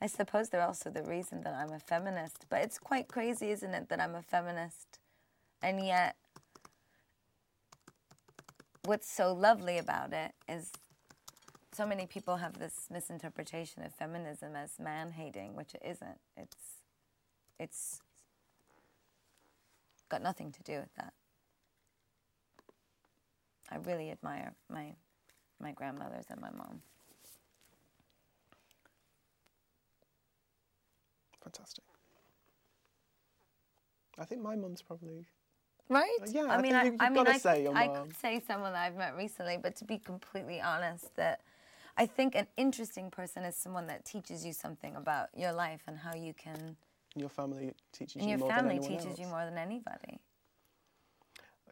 I suppose they're also the reason that I'm a feminist, but it's quite crazy, isn't it, that I'm a feminist? And yet, what's so lovely about it is so many people have this misinterpretation of feminism as man hating, which it isn't. It's, it's got nothing to do with that. I really admire my, my grandmothers and my mom. Fantastic. I think my mum's probably. Right? Yeah, I I mean, I, you've I mean, I, say your I could say someone that I've met recently, but to be completely honest, that I think an interesting person is someone that teaches you something about your life and how you can, Your family teaches and you your more family than anyone teaches you more than anybody.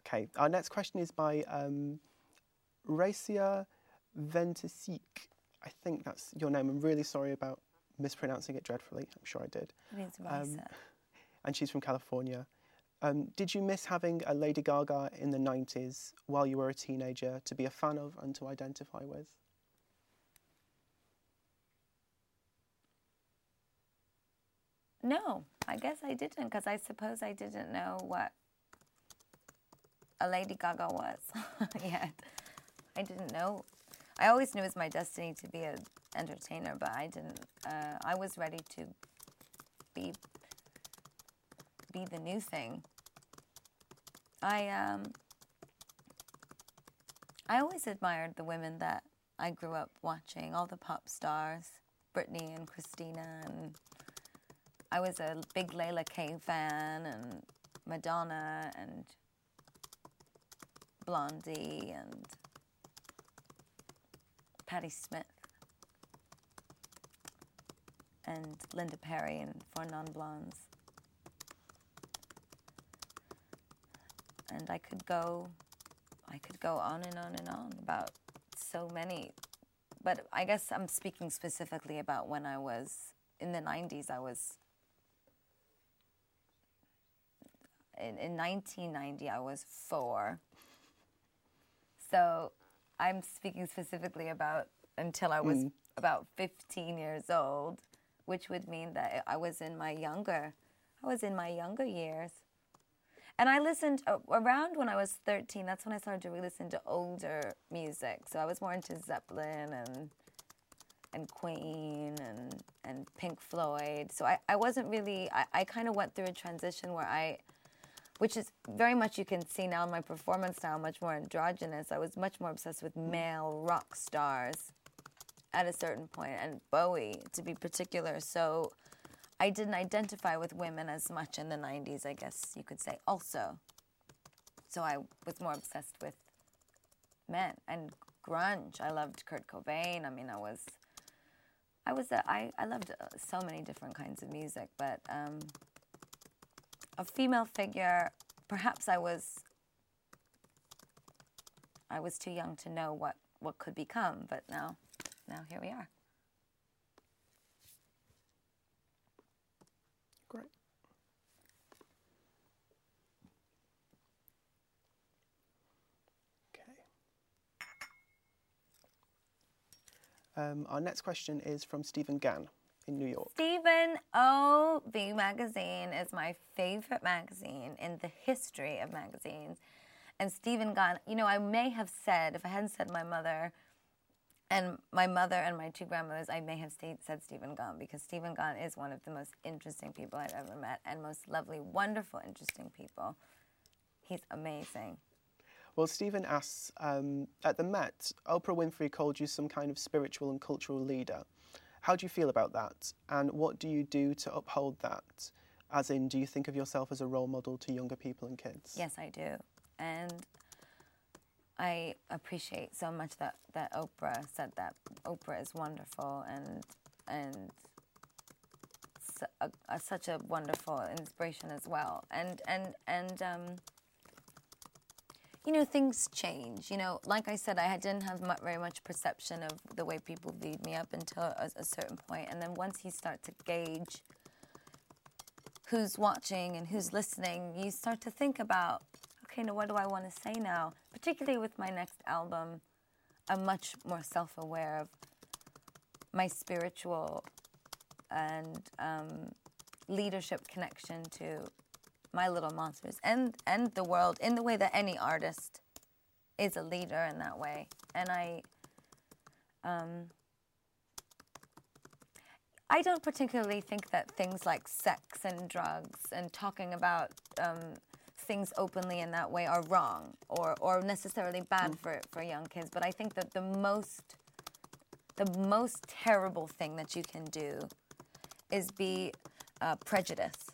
Okay, our next question is by um, Racia Ventisik. I think that's your name. I'm really sorry about mispronouncing it dreadfully. I'm sure I did. It means Um, And she's from California. Um, did you miss having a Lady Gaga in the 90s while you were a teenager to be a fan of and to identify with? No, I guess I didn't, because I suppose I didn't know what a Lady Gaga was yet. I didn't know. I always knew it was my destiny to be an entertainer, but I didn't. Uh, I was ready to be be the new thing. I um. I always admired the women that I grew up watching, all the pop stars, Britney and Christina and I was a big Layla K fan and Madonna and Blondie and Patti Smith and Linda Perry and Four Non Blondes. And I could go I could go on and on and on about so many. But I guess I'm speaking specifically about when I was in the 90s I was in, in 1990 I was 4 so I'm speaking specifically about until I was hmm. about 15 years old which would mean that I was in my younger I was in my younger years and I listened uh, around when I was 13. That's when I started to really listen to older music. So I was more into Zeppelin and and Queen and and Pink Floyd. So I, I wasn't really. I, I kind of went through a transition where I, which is very much you can see now in my performance style, much more androgynous. I was much more obsessed with male rock stars at a certain point, and Bowie to be particular. So I didn't identify with women as much in the 90s, I guess you could say, also. So I was more obsessed with men and grunge. I loved Kurt Cobain. I mean, I was, I was, a, I, I loved uh, so many different kinds of music, but um, a female figure, perhaps I was, I was too young to know what, what could become, but now, now here we are. Great. Okay. Um, our next question is from Stephen Gan in New York. Stephen O. V magazine is my favorite magazine in the history of magazines. And Stephen Gan, you know, I may have said, if I hadn't said my mother and my mother and my two grandmothers, I may have stayed, said Stephen Gan because Stephen Gan is one of the most interesting people I've ever met and most lovely, wonderful, interesting people. He's amazing. Well, Stephen asks um, At the Met, Oprah Winfrey called you some kind of spiritual and cultural leader. How do you feel about that? And what do you do to uphold that? As in, do you think of yourself as a role model to younger people and kids? Yes, I do. And I appreciate so much that, that Oprah said that Oprah is wonderful and and a, a, such a wonderful inspiration as well. And and and um, you know things change. You know, like I said, I didn't have mu- very much perception of the way people viewed me up until a, a certain point. and then once you start to gauge who's watching and who's listening, you start to think about, okay, now what do I want to say now? Particularly with my next album, I'm much more self aware of my spiritual and um, leadership connection to my little monsters and, and the world in the way that any artist is a leader in that way. And I. Um, I don't particularly think that things like sex and drugs and talking about um, things openly in that way are wrong or, or necessarily bad for, for young kids. But I think that the most the most terrible thing that you can do is be uh, prejudice.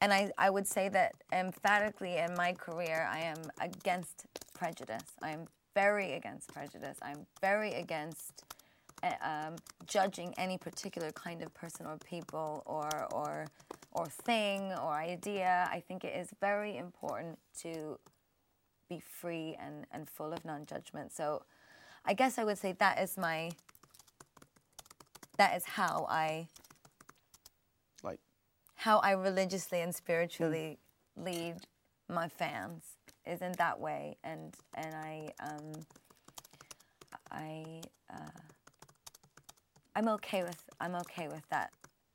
And I, I would say that emphatically in my career, I am against prejudice. I am very against prejudice. I'm very against um, judging any particular kind of person or people or or or thing or idea. I think it is very important to be free and, and full of non-judgment. So I guess I would say that is my that is how I how I religiously and spiritually mm. lead my fans is in that way and and I um I uh, I'm okay with I'm okay with that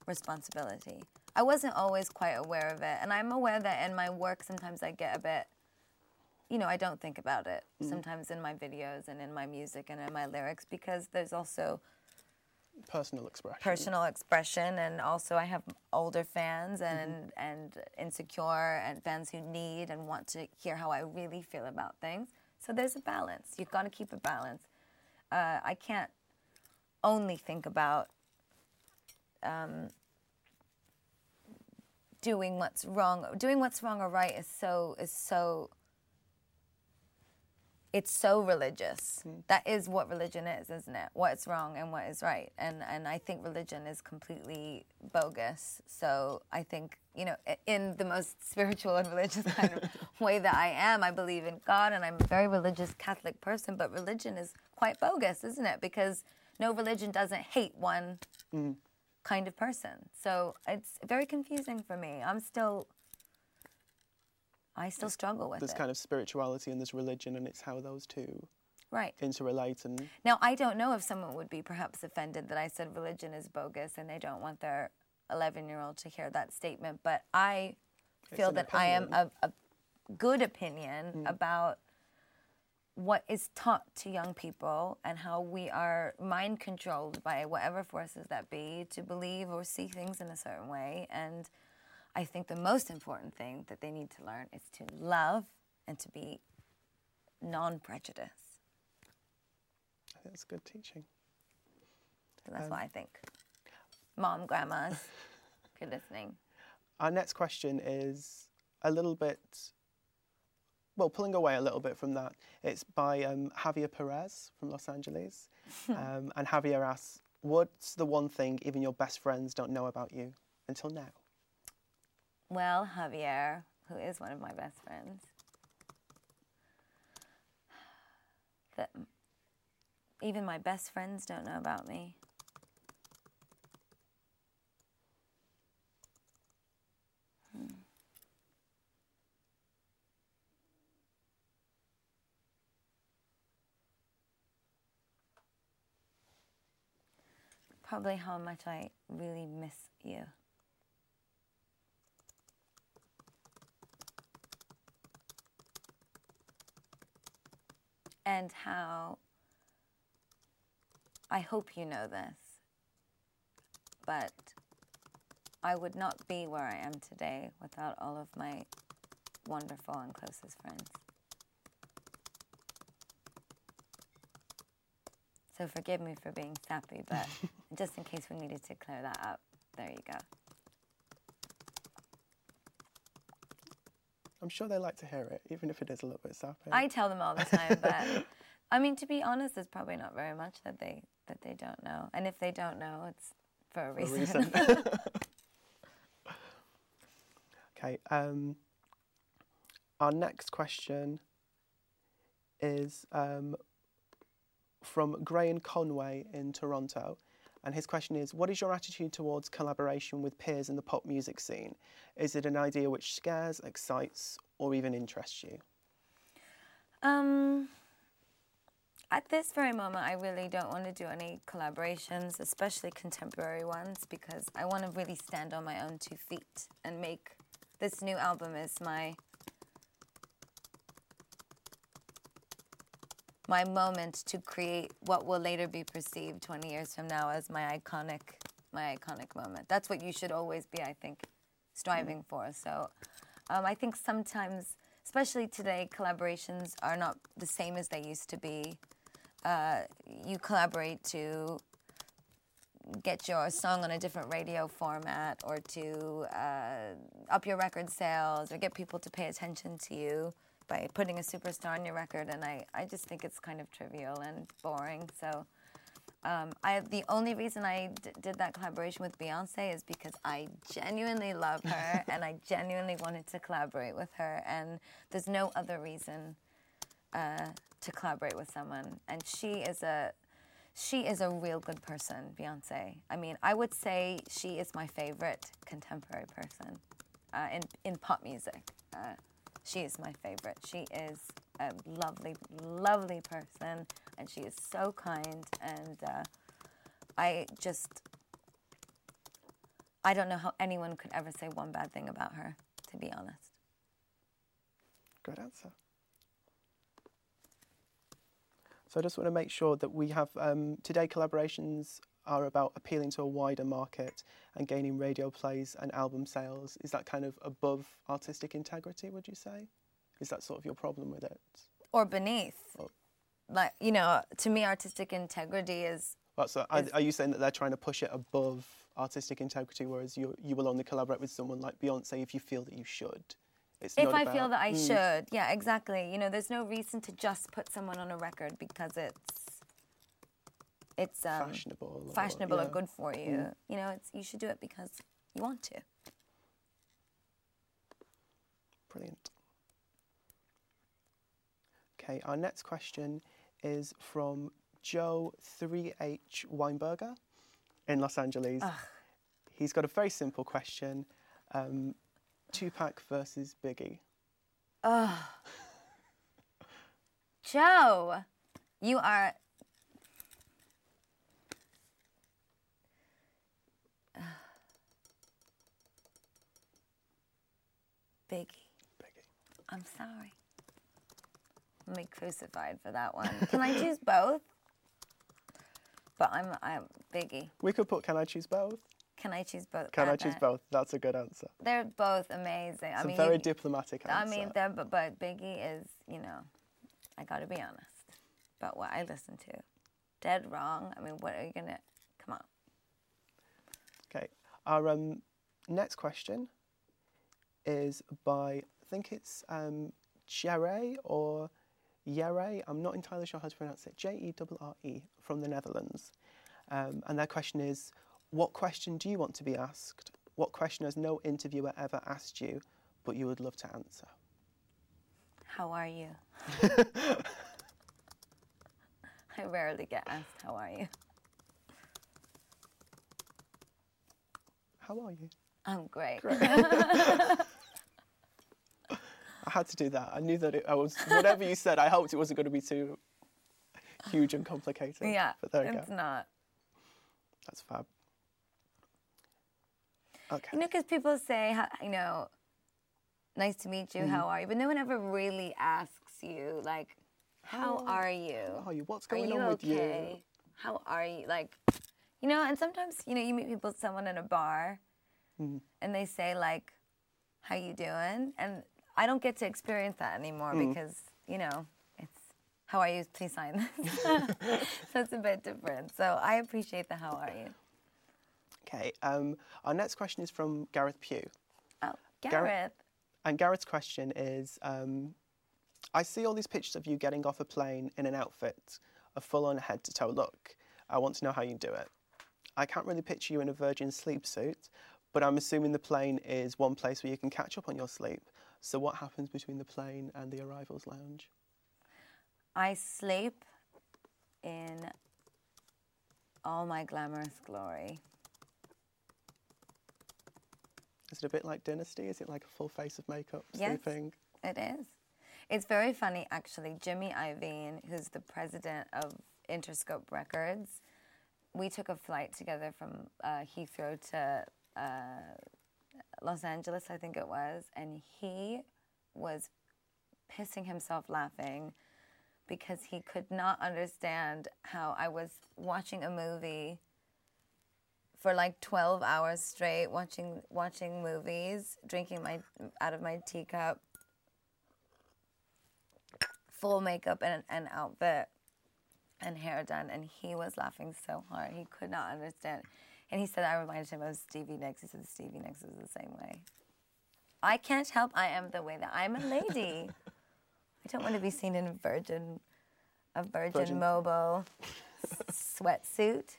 responsibility. I wasn't always quite aware of it, and I'm aware that in my work sometimes I get a bit, you know, I don't think about it mm. sometimes in my videos and in my music and in my lyrics because there's also personal expression. Personal expression, and also I have older fans and mm-hmm. and insecure and fans who need and want to hear how I really feel about things. So there's a balance. You've got to keep a balance. Uh, I can't only think about um, doing what's wrong. Doing what's wrong or right is so is so. It's so religious. Mm. That is what religion is, isn't it? What's wrong and what is right, and and I think religion is completely bogus. So I think you know, in the most spiritual and religious kind of way that I am, I believe in God, and I'm a very religious Catholic person. But religion is quite bogus, isn't it? Because no religion doesn't hate one mm. kind of person. So it's very confusing for me. I'm still, I still struggle with there's it. kind of spirituality and there's religion, and it's how those two right interrelate. And now I don't know if someone would be perhaps offended that I said religion is bogus and they don't want their 11 year old to hear that statement, but I feel that opinion. I am a, a good opinion mm. about what is taught to young people and how we are mind controlled by whatever forces that be to believe or see things in a certain way. And I think the most important thing that they need to learn is to love and to be non prejudiced. That's good teaching. So that's um, what I think. Mom, grandmas, if you're listening. Our next question is a little bit well, pulling away a little bit from that, it's by um, Javier Perez from Los Angeles. um, and Javier asks, What's the one thing even your best friends don't know about you until now? Well, Javier, who is one of my best friends, that even my best friends don't know about me. Hmm. probably how much I really miss you. And how I hope you know this, but I would not be where I am today without all of my wonderful and closest friends. So forgive me for being sappy, but just in case we needed to clear that up, there you go. I'm sure they like to hear it, even if it is a little bit sappy. I tell them all the time, but I mean, to be honest, there's probably not very much that they that they don't know, and if they don't know, it's for a reason. reason. okay. Um, our next question is um, from Graham Conway in Toronto. And his question is What is your attitude towards collaboration with peers in the pop music scene? Is it an idea which scares, excites, or even interests you? Um, at this very moment, I really don't want to do any collaborations, especially contemporary ones, because I want to really stand on my own two feet and make this new album is my my moment to create what will later be perceived 20 years from now as my iconic my iconic moment. That's what you should always be, I think, striving for. So um, I think sometimes, especially today, collaborations are not the same as they used to be. Uh, you collaborate to get your song on a different radio format or to uh, up your record sales or get people to pay attention to you by putting a superstar on your record. And I, I just think it's kind of trivial and boring. So um, I the only reason I d- did that collaboration with Beyonce is because I genuinely love her and I genuinely wanted to collaborate with her. And there's no other reason uh, to collaborate with someone. And she is a she is a real good person, Beyonce. I mean, I would say she is my favorite contemporary person uh, in in pop music. Uh, she is my favorite. She is a lovely, lovely person, and she is so kind. And uh, I just, I don't know how anyone could ever say one bad thing about her. To be honest. Good answer. So I just want to make sure that we have um, today collaborations are about appealing to a wider market and gaining radio plays and album sales. Is that kind of above artistic integrity? Would you say? Is that sort of your problem with it? Or beneath. Oh. Like you know, to me, artistic integrity is Well, so are, Is- are you saying that they're trying to push it above artistic integrity, whereas you you will only collaborate with someone like Beyonce if you feel that you should? It's if I about- feel that I Mm, should, yeah, exactly. You know, there's no reason to just put someone on a record because it's it's um, fashionable, or- fashionable or good for you. You know, it's you should do it because you want to. Brilliant. Okay, our next question is from Joe 3H Weinberger in Los Angeles. He's got a very simple question um, Tupac versus Biggie. Ugh. Joe, you are. Biggie, Biggie. I'm sorry. I'm be crucified for that one. Can I choose both? But I'm I'm Biggie. We could put Can I choose both? Can I choose both? Can I choose both? That's a good answer. They're both amazing. It's I mean, a very you- diplomatic I mean, they're, but, but Biggie is, you know, I got to be honest about what I listen to. Dead wrong. I mean, what are you gonna? Come on. Okay. Our um, next question is by, I think it's um, Jere or Jere. I'm not entirely sure how to pronounce it. J E R R E from the Netherlands. Um, and their question is What question do you want to be asked? What question has no interviewer ever asked you, but you would love to answer? How are you? I rarely get asked, "How are you?" How are you? I'm great. I had to do that. I knew that it, I was, whatever you said, I hoped it wasn't going to be too huge and complicated. yeah, But there you it's go. not. That's fab. Okay. You know, because people say, you know, nice to meet you, Mm-hmm. how are you? But no one ever really asks you, like, how How are you? How are you? What's going on with okay? you? How are you? Like, you know, and sometimes, you know, you meet people, someone in a bar, Mm-hmm. and they say, like, how you doing? And I don't get to experience that anymore Mm. because, you know, it's, how are you? Please sign this. so it's a bit different. So I appreciate the how are you? Okay. Um, our next question is from Gareth Pugh. Oh, Gareth- Gareth. And Gareth's question is um, I see all these pictures of you getting off a plane in an outfit, a full on head to toe look. I want to know how you do it. I can't really picture you in a Virgin sleep suit, but I'm assuming the plane is one place where you can catch up on your sleep. So, what happens between the plane and the arrivals lounge? I sleep in all my glamorous glory. Is it a bit like Dynasty? Is it like a full face of makeup Yes. sleeping? It is. It's very funny, actually. Jimmy Iovine, who's the president of Interscope Records, we took a flight together from uh, Heathrow to uh, Los Angeles, I think it was, and he was pissing himself laughing because he could not understand how I was watching a movie for like 12 hours straight watching watching movies drinking my out of my teacup full makeup and an outfit and hair done and he was laughing so hard. He could not understand and he said i reminded him of stevie nicks he said stevie nicks is the same way i can't help i am the way that i'm a lady i don't want to be seen in a virgin a virgin, Virgin. mobile sweatsuit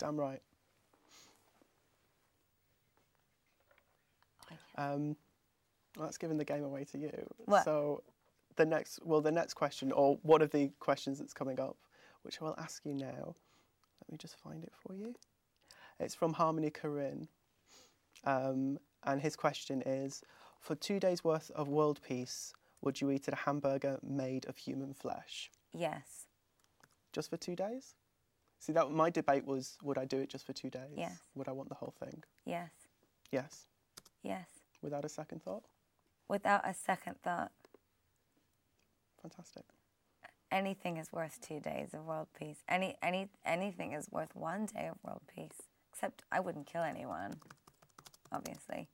Damn right. Um, well, that's giving the game away to you. What? So, the next, well, the next question, or one of the questions that's coming up, which I will ask you now. Let me just find it for you. It's from Harmony Korine, um, and his question is: For two days' worth of world peace, would you eat a hamburger made of human flesh? yes Just for two days? See, that my debate was: Would I do it just for two days? Yes. Would I want the whole thing? yes Yes. yes Without a second thought? without a second thought Fantastic. anything is worth two days of world peace. Any any anything is worth one day of world peace. Except I wouldn't kill anyone, obviously.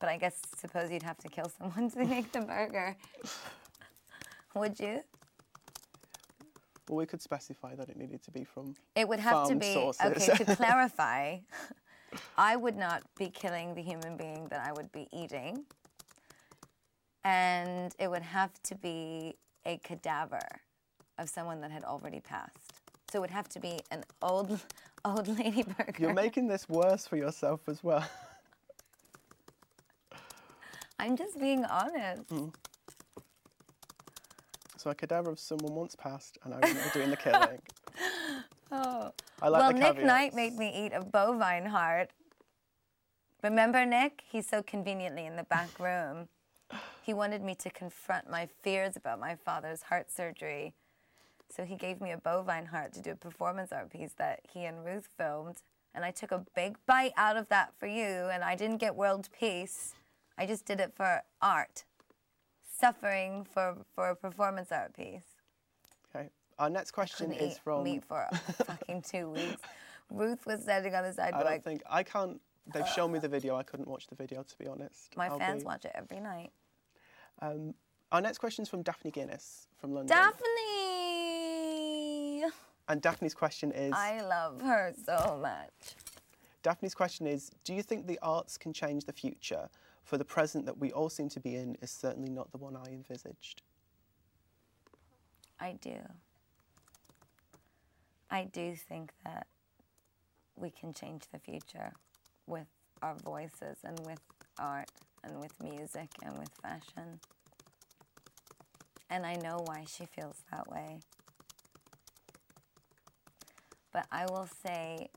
But I guess suppose you'd have to kill someone to make the burger. Would you? Well, we could specify that it needed to be from. It would have to be sources. okay. To clarify, I would not be killing the human being that I would be eating, and it would have to be a cadaver of someone that had already passed. So it would have to be an old, old lady burger. You're making this worse for yourself as well. I'm just being honest. Mm. So a cadaver of someone once passed, and I be doing the killing. Oh. I like well, the Nick Knight made me eat a bovine heart. Remember Nick? He's so conveniently in the back room. He wanted me to confront my fears about my father's heart surgery. So he gave me a bovine heart to do a performance art piece that he and Ruth filmed. And I took a big bite out of that for you, and I didn't get world peace. I just did it for art. Suffering for, for a performance art piece. Okay. Our next question couldn't is eat from. meat for fucking two weeks. Ruth was standing on the side I don't like, think I can't. They've shown me the video. I couldn't watch the video to be honest. my I'll fans be- watch it every night. Um, our next question is from Daphne Guinness from London. Daphne! And Daphne's question is. I love her so much. Daphne's question is Do you think the arts can change the future? For the present that we all seem to be in is certainly not the one I envisaged. I do. I do think that we can change the future with our voices and with art and with music and with fashion. And I know why she feels that way. But I will say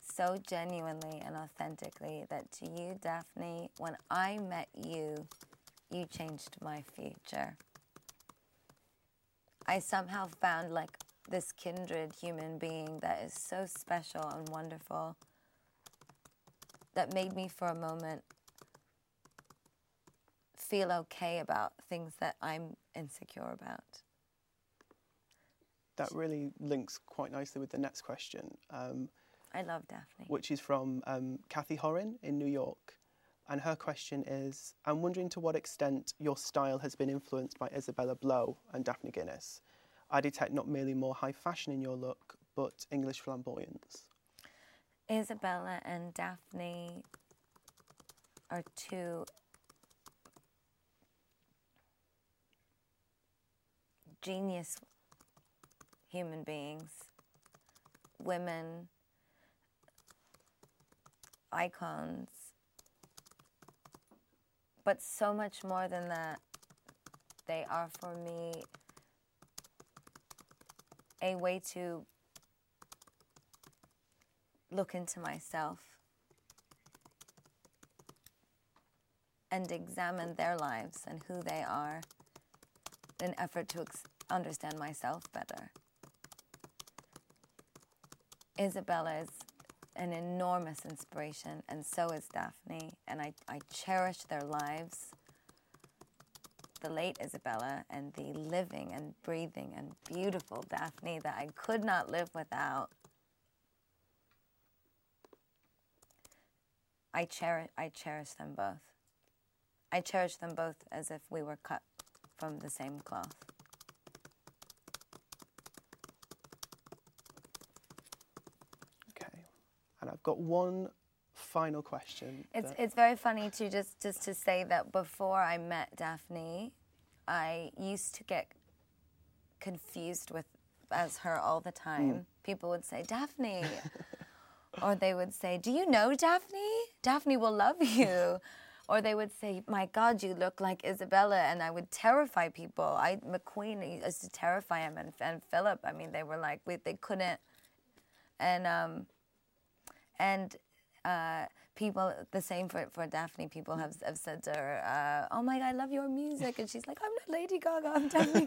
so genuinely and authentically that to you, Daphne, when I met you, you changed my future. I somehow found like this kindred human being that is so special and wonderful that made me for a moment feel okay about things that I'm insecure about that really links quite nicely with the next question. Um, I love Daphne. Which is from um, Cathy Horyn in New York. And her question is I'm wondering to what extent your style has been influenced by Isabella Blow and Daphne Guinness. I detect not merely more high fashion in your look, but English flamboyance. Isabella and Daphne are two genius human beings, women, icons, but so much more than that. They are for me a way to look into myself and examine their lives and who they are in an effort to ex- understand myself better. Isabella is an enormous inspiration, and so is Daphne, and I, I cherish their lives. The late Isabella and the living and breathing and beautiful Daphne that I could not live without. I cherish, I cherish them both. I cherish them both as if we were cut from the same cloth. Okay. And I've got one final question. It's that- it's very funny to just just to say that before I met Daphne, I used to get confused with as her all the time. People would say Daphne, or they would say, "Do you know Daphne? Daphne will love you." Or they would say, "My God, you look like Isabella," and I would terrify people. I McQueen used to terrify him, and, and Philip. I mean, they were like, we, they couldn't. And um, and uh, people the same for, for Daphne. People have, have said to her, uh, "Oh my God, I love your music," and she's like, "I'm not Lady Gaga, I'm Daphne."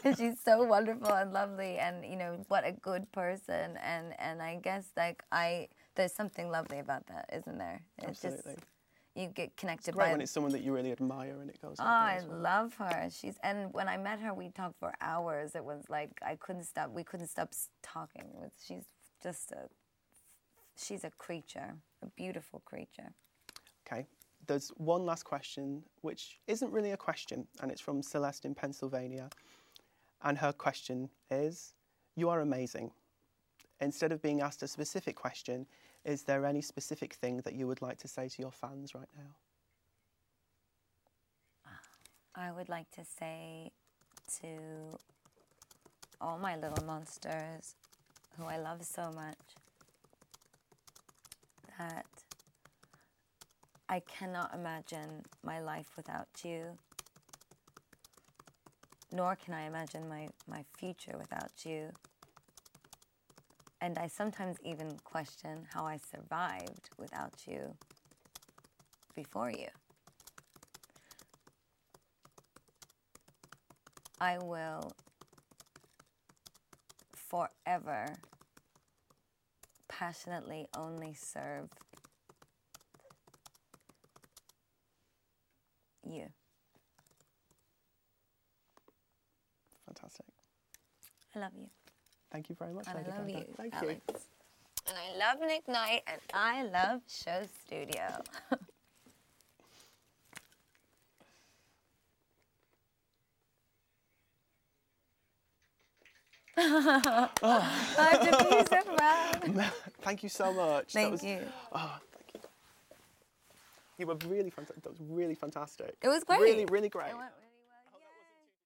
And she's so wonderful and lovely, and you know what a good person. And and I guess like I there's something lovely about that, isn't there? It's Absolutely. just you get connected by. when it's someone that you really admire and it goes. Oh, I well. love her. She's and when I met her, we talked for hours. It was like I couldn't stop. We couldn't stop talking. She's just a. She's a creature, a beautiful creature. Okay. There's one last question, which isn't really a question, and it's from Celeste in Pennsylvania. And her question is You are amazing. Instead of being asked a specific question, is there any specific thing that you would like to say to your fans right now? I would like to say to all my little monsters, who I love so much, that I cannot imagine my life without you, nor can I imagine my, my future without you. And I sometimes even question how I survived without you before you. I will forever passionately only serve you. Fantastic. I love you. Thank you very much, And I love you. Thank Alex. you. And I love Nick Knight and I love Show Studio. I'm diffusive, man. Thank you so much. That Thank was- you. Oh, thank you. You were really fantastic. That was really fantastic. It was great. Really, really great. It went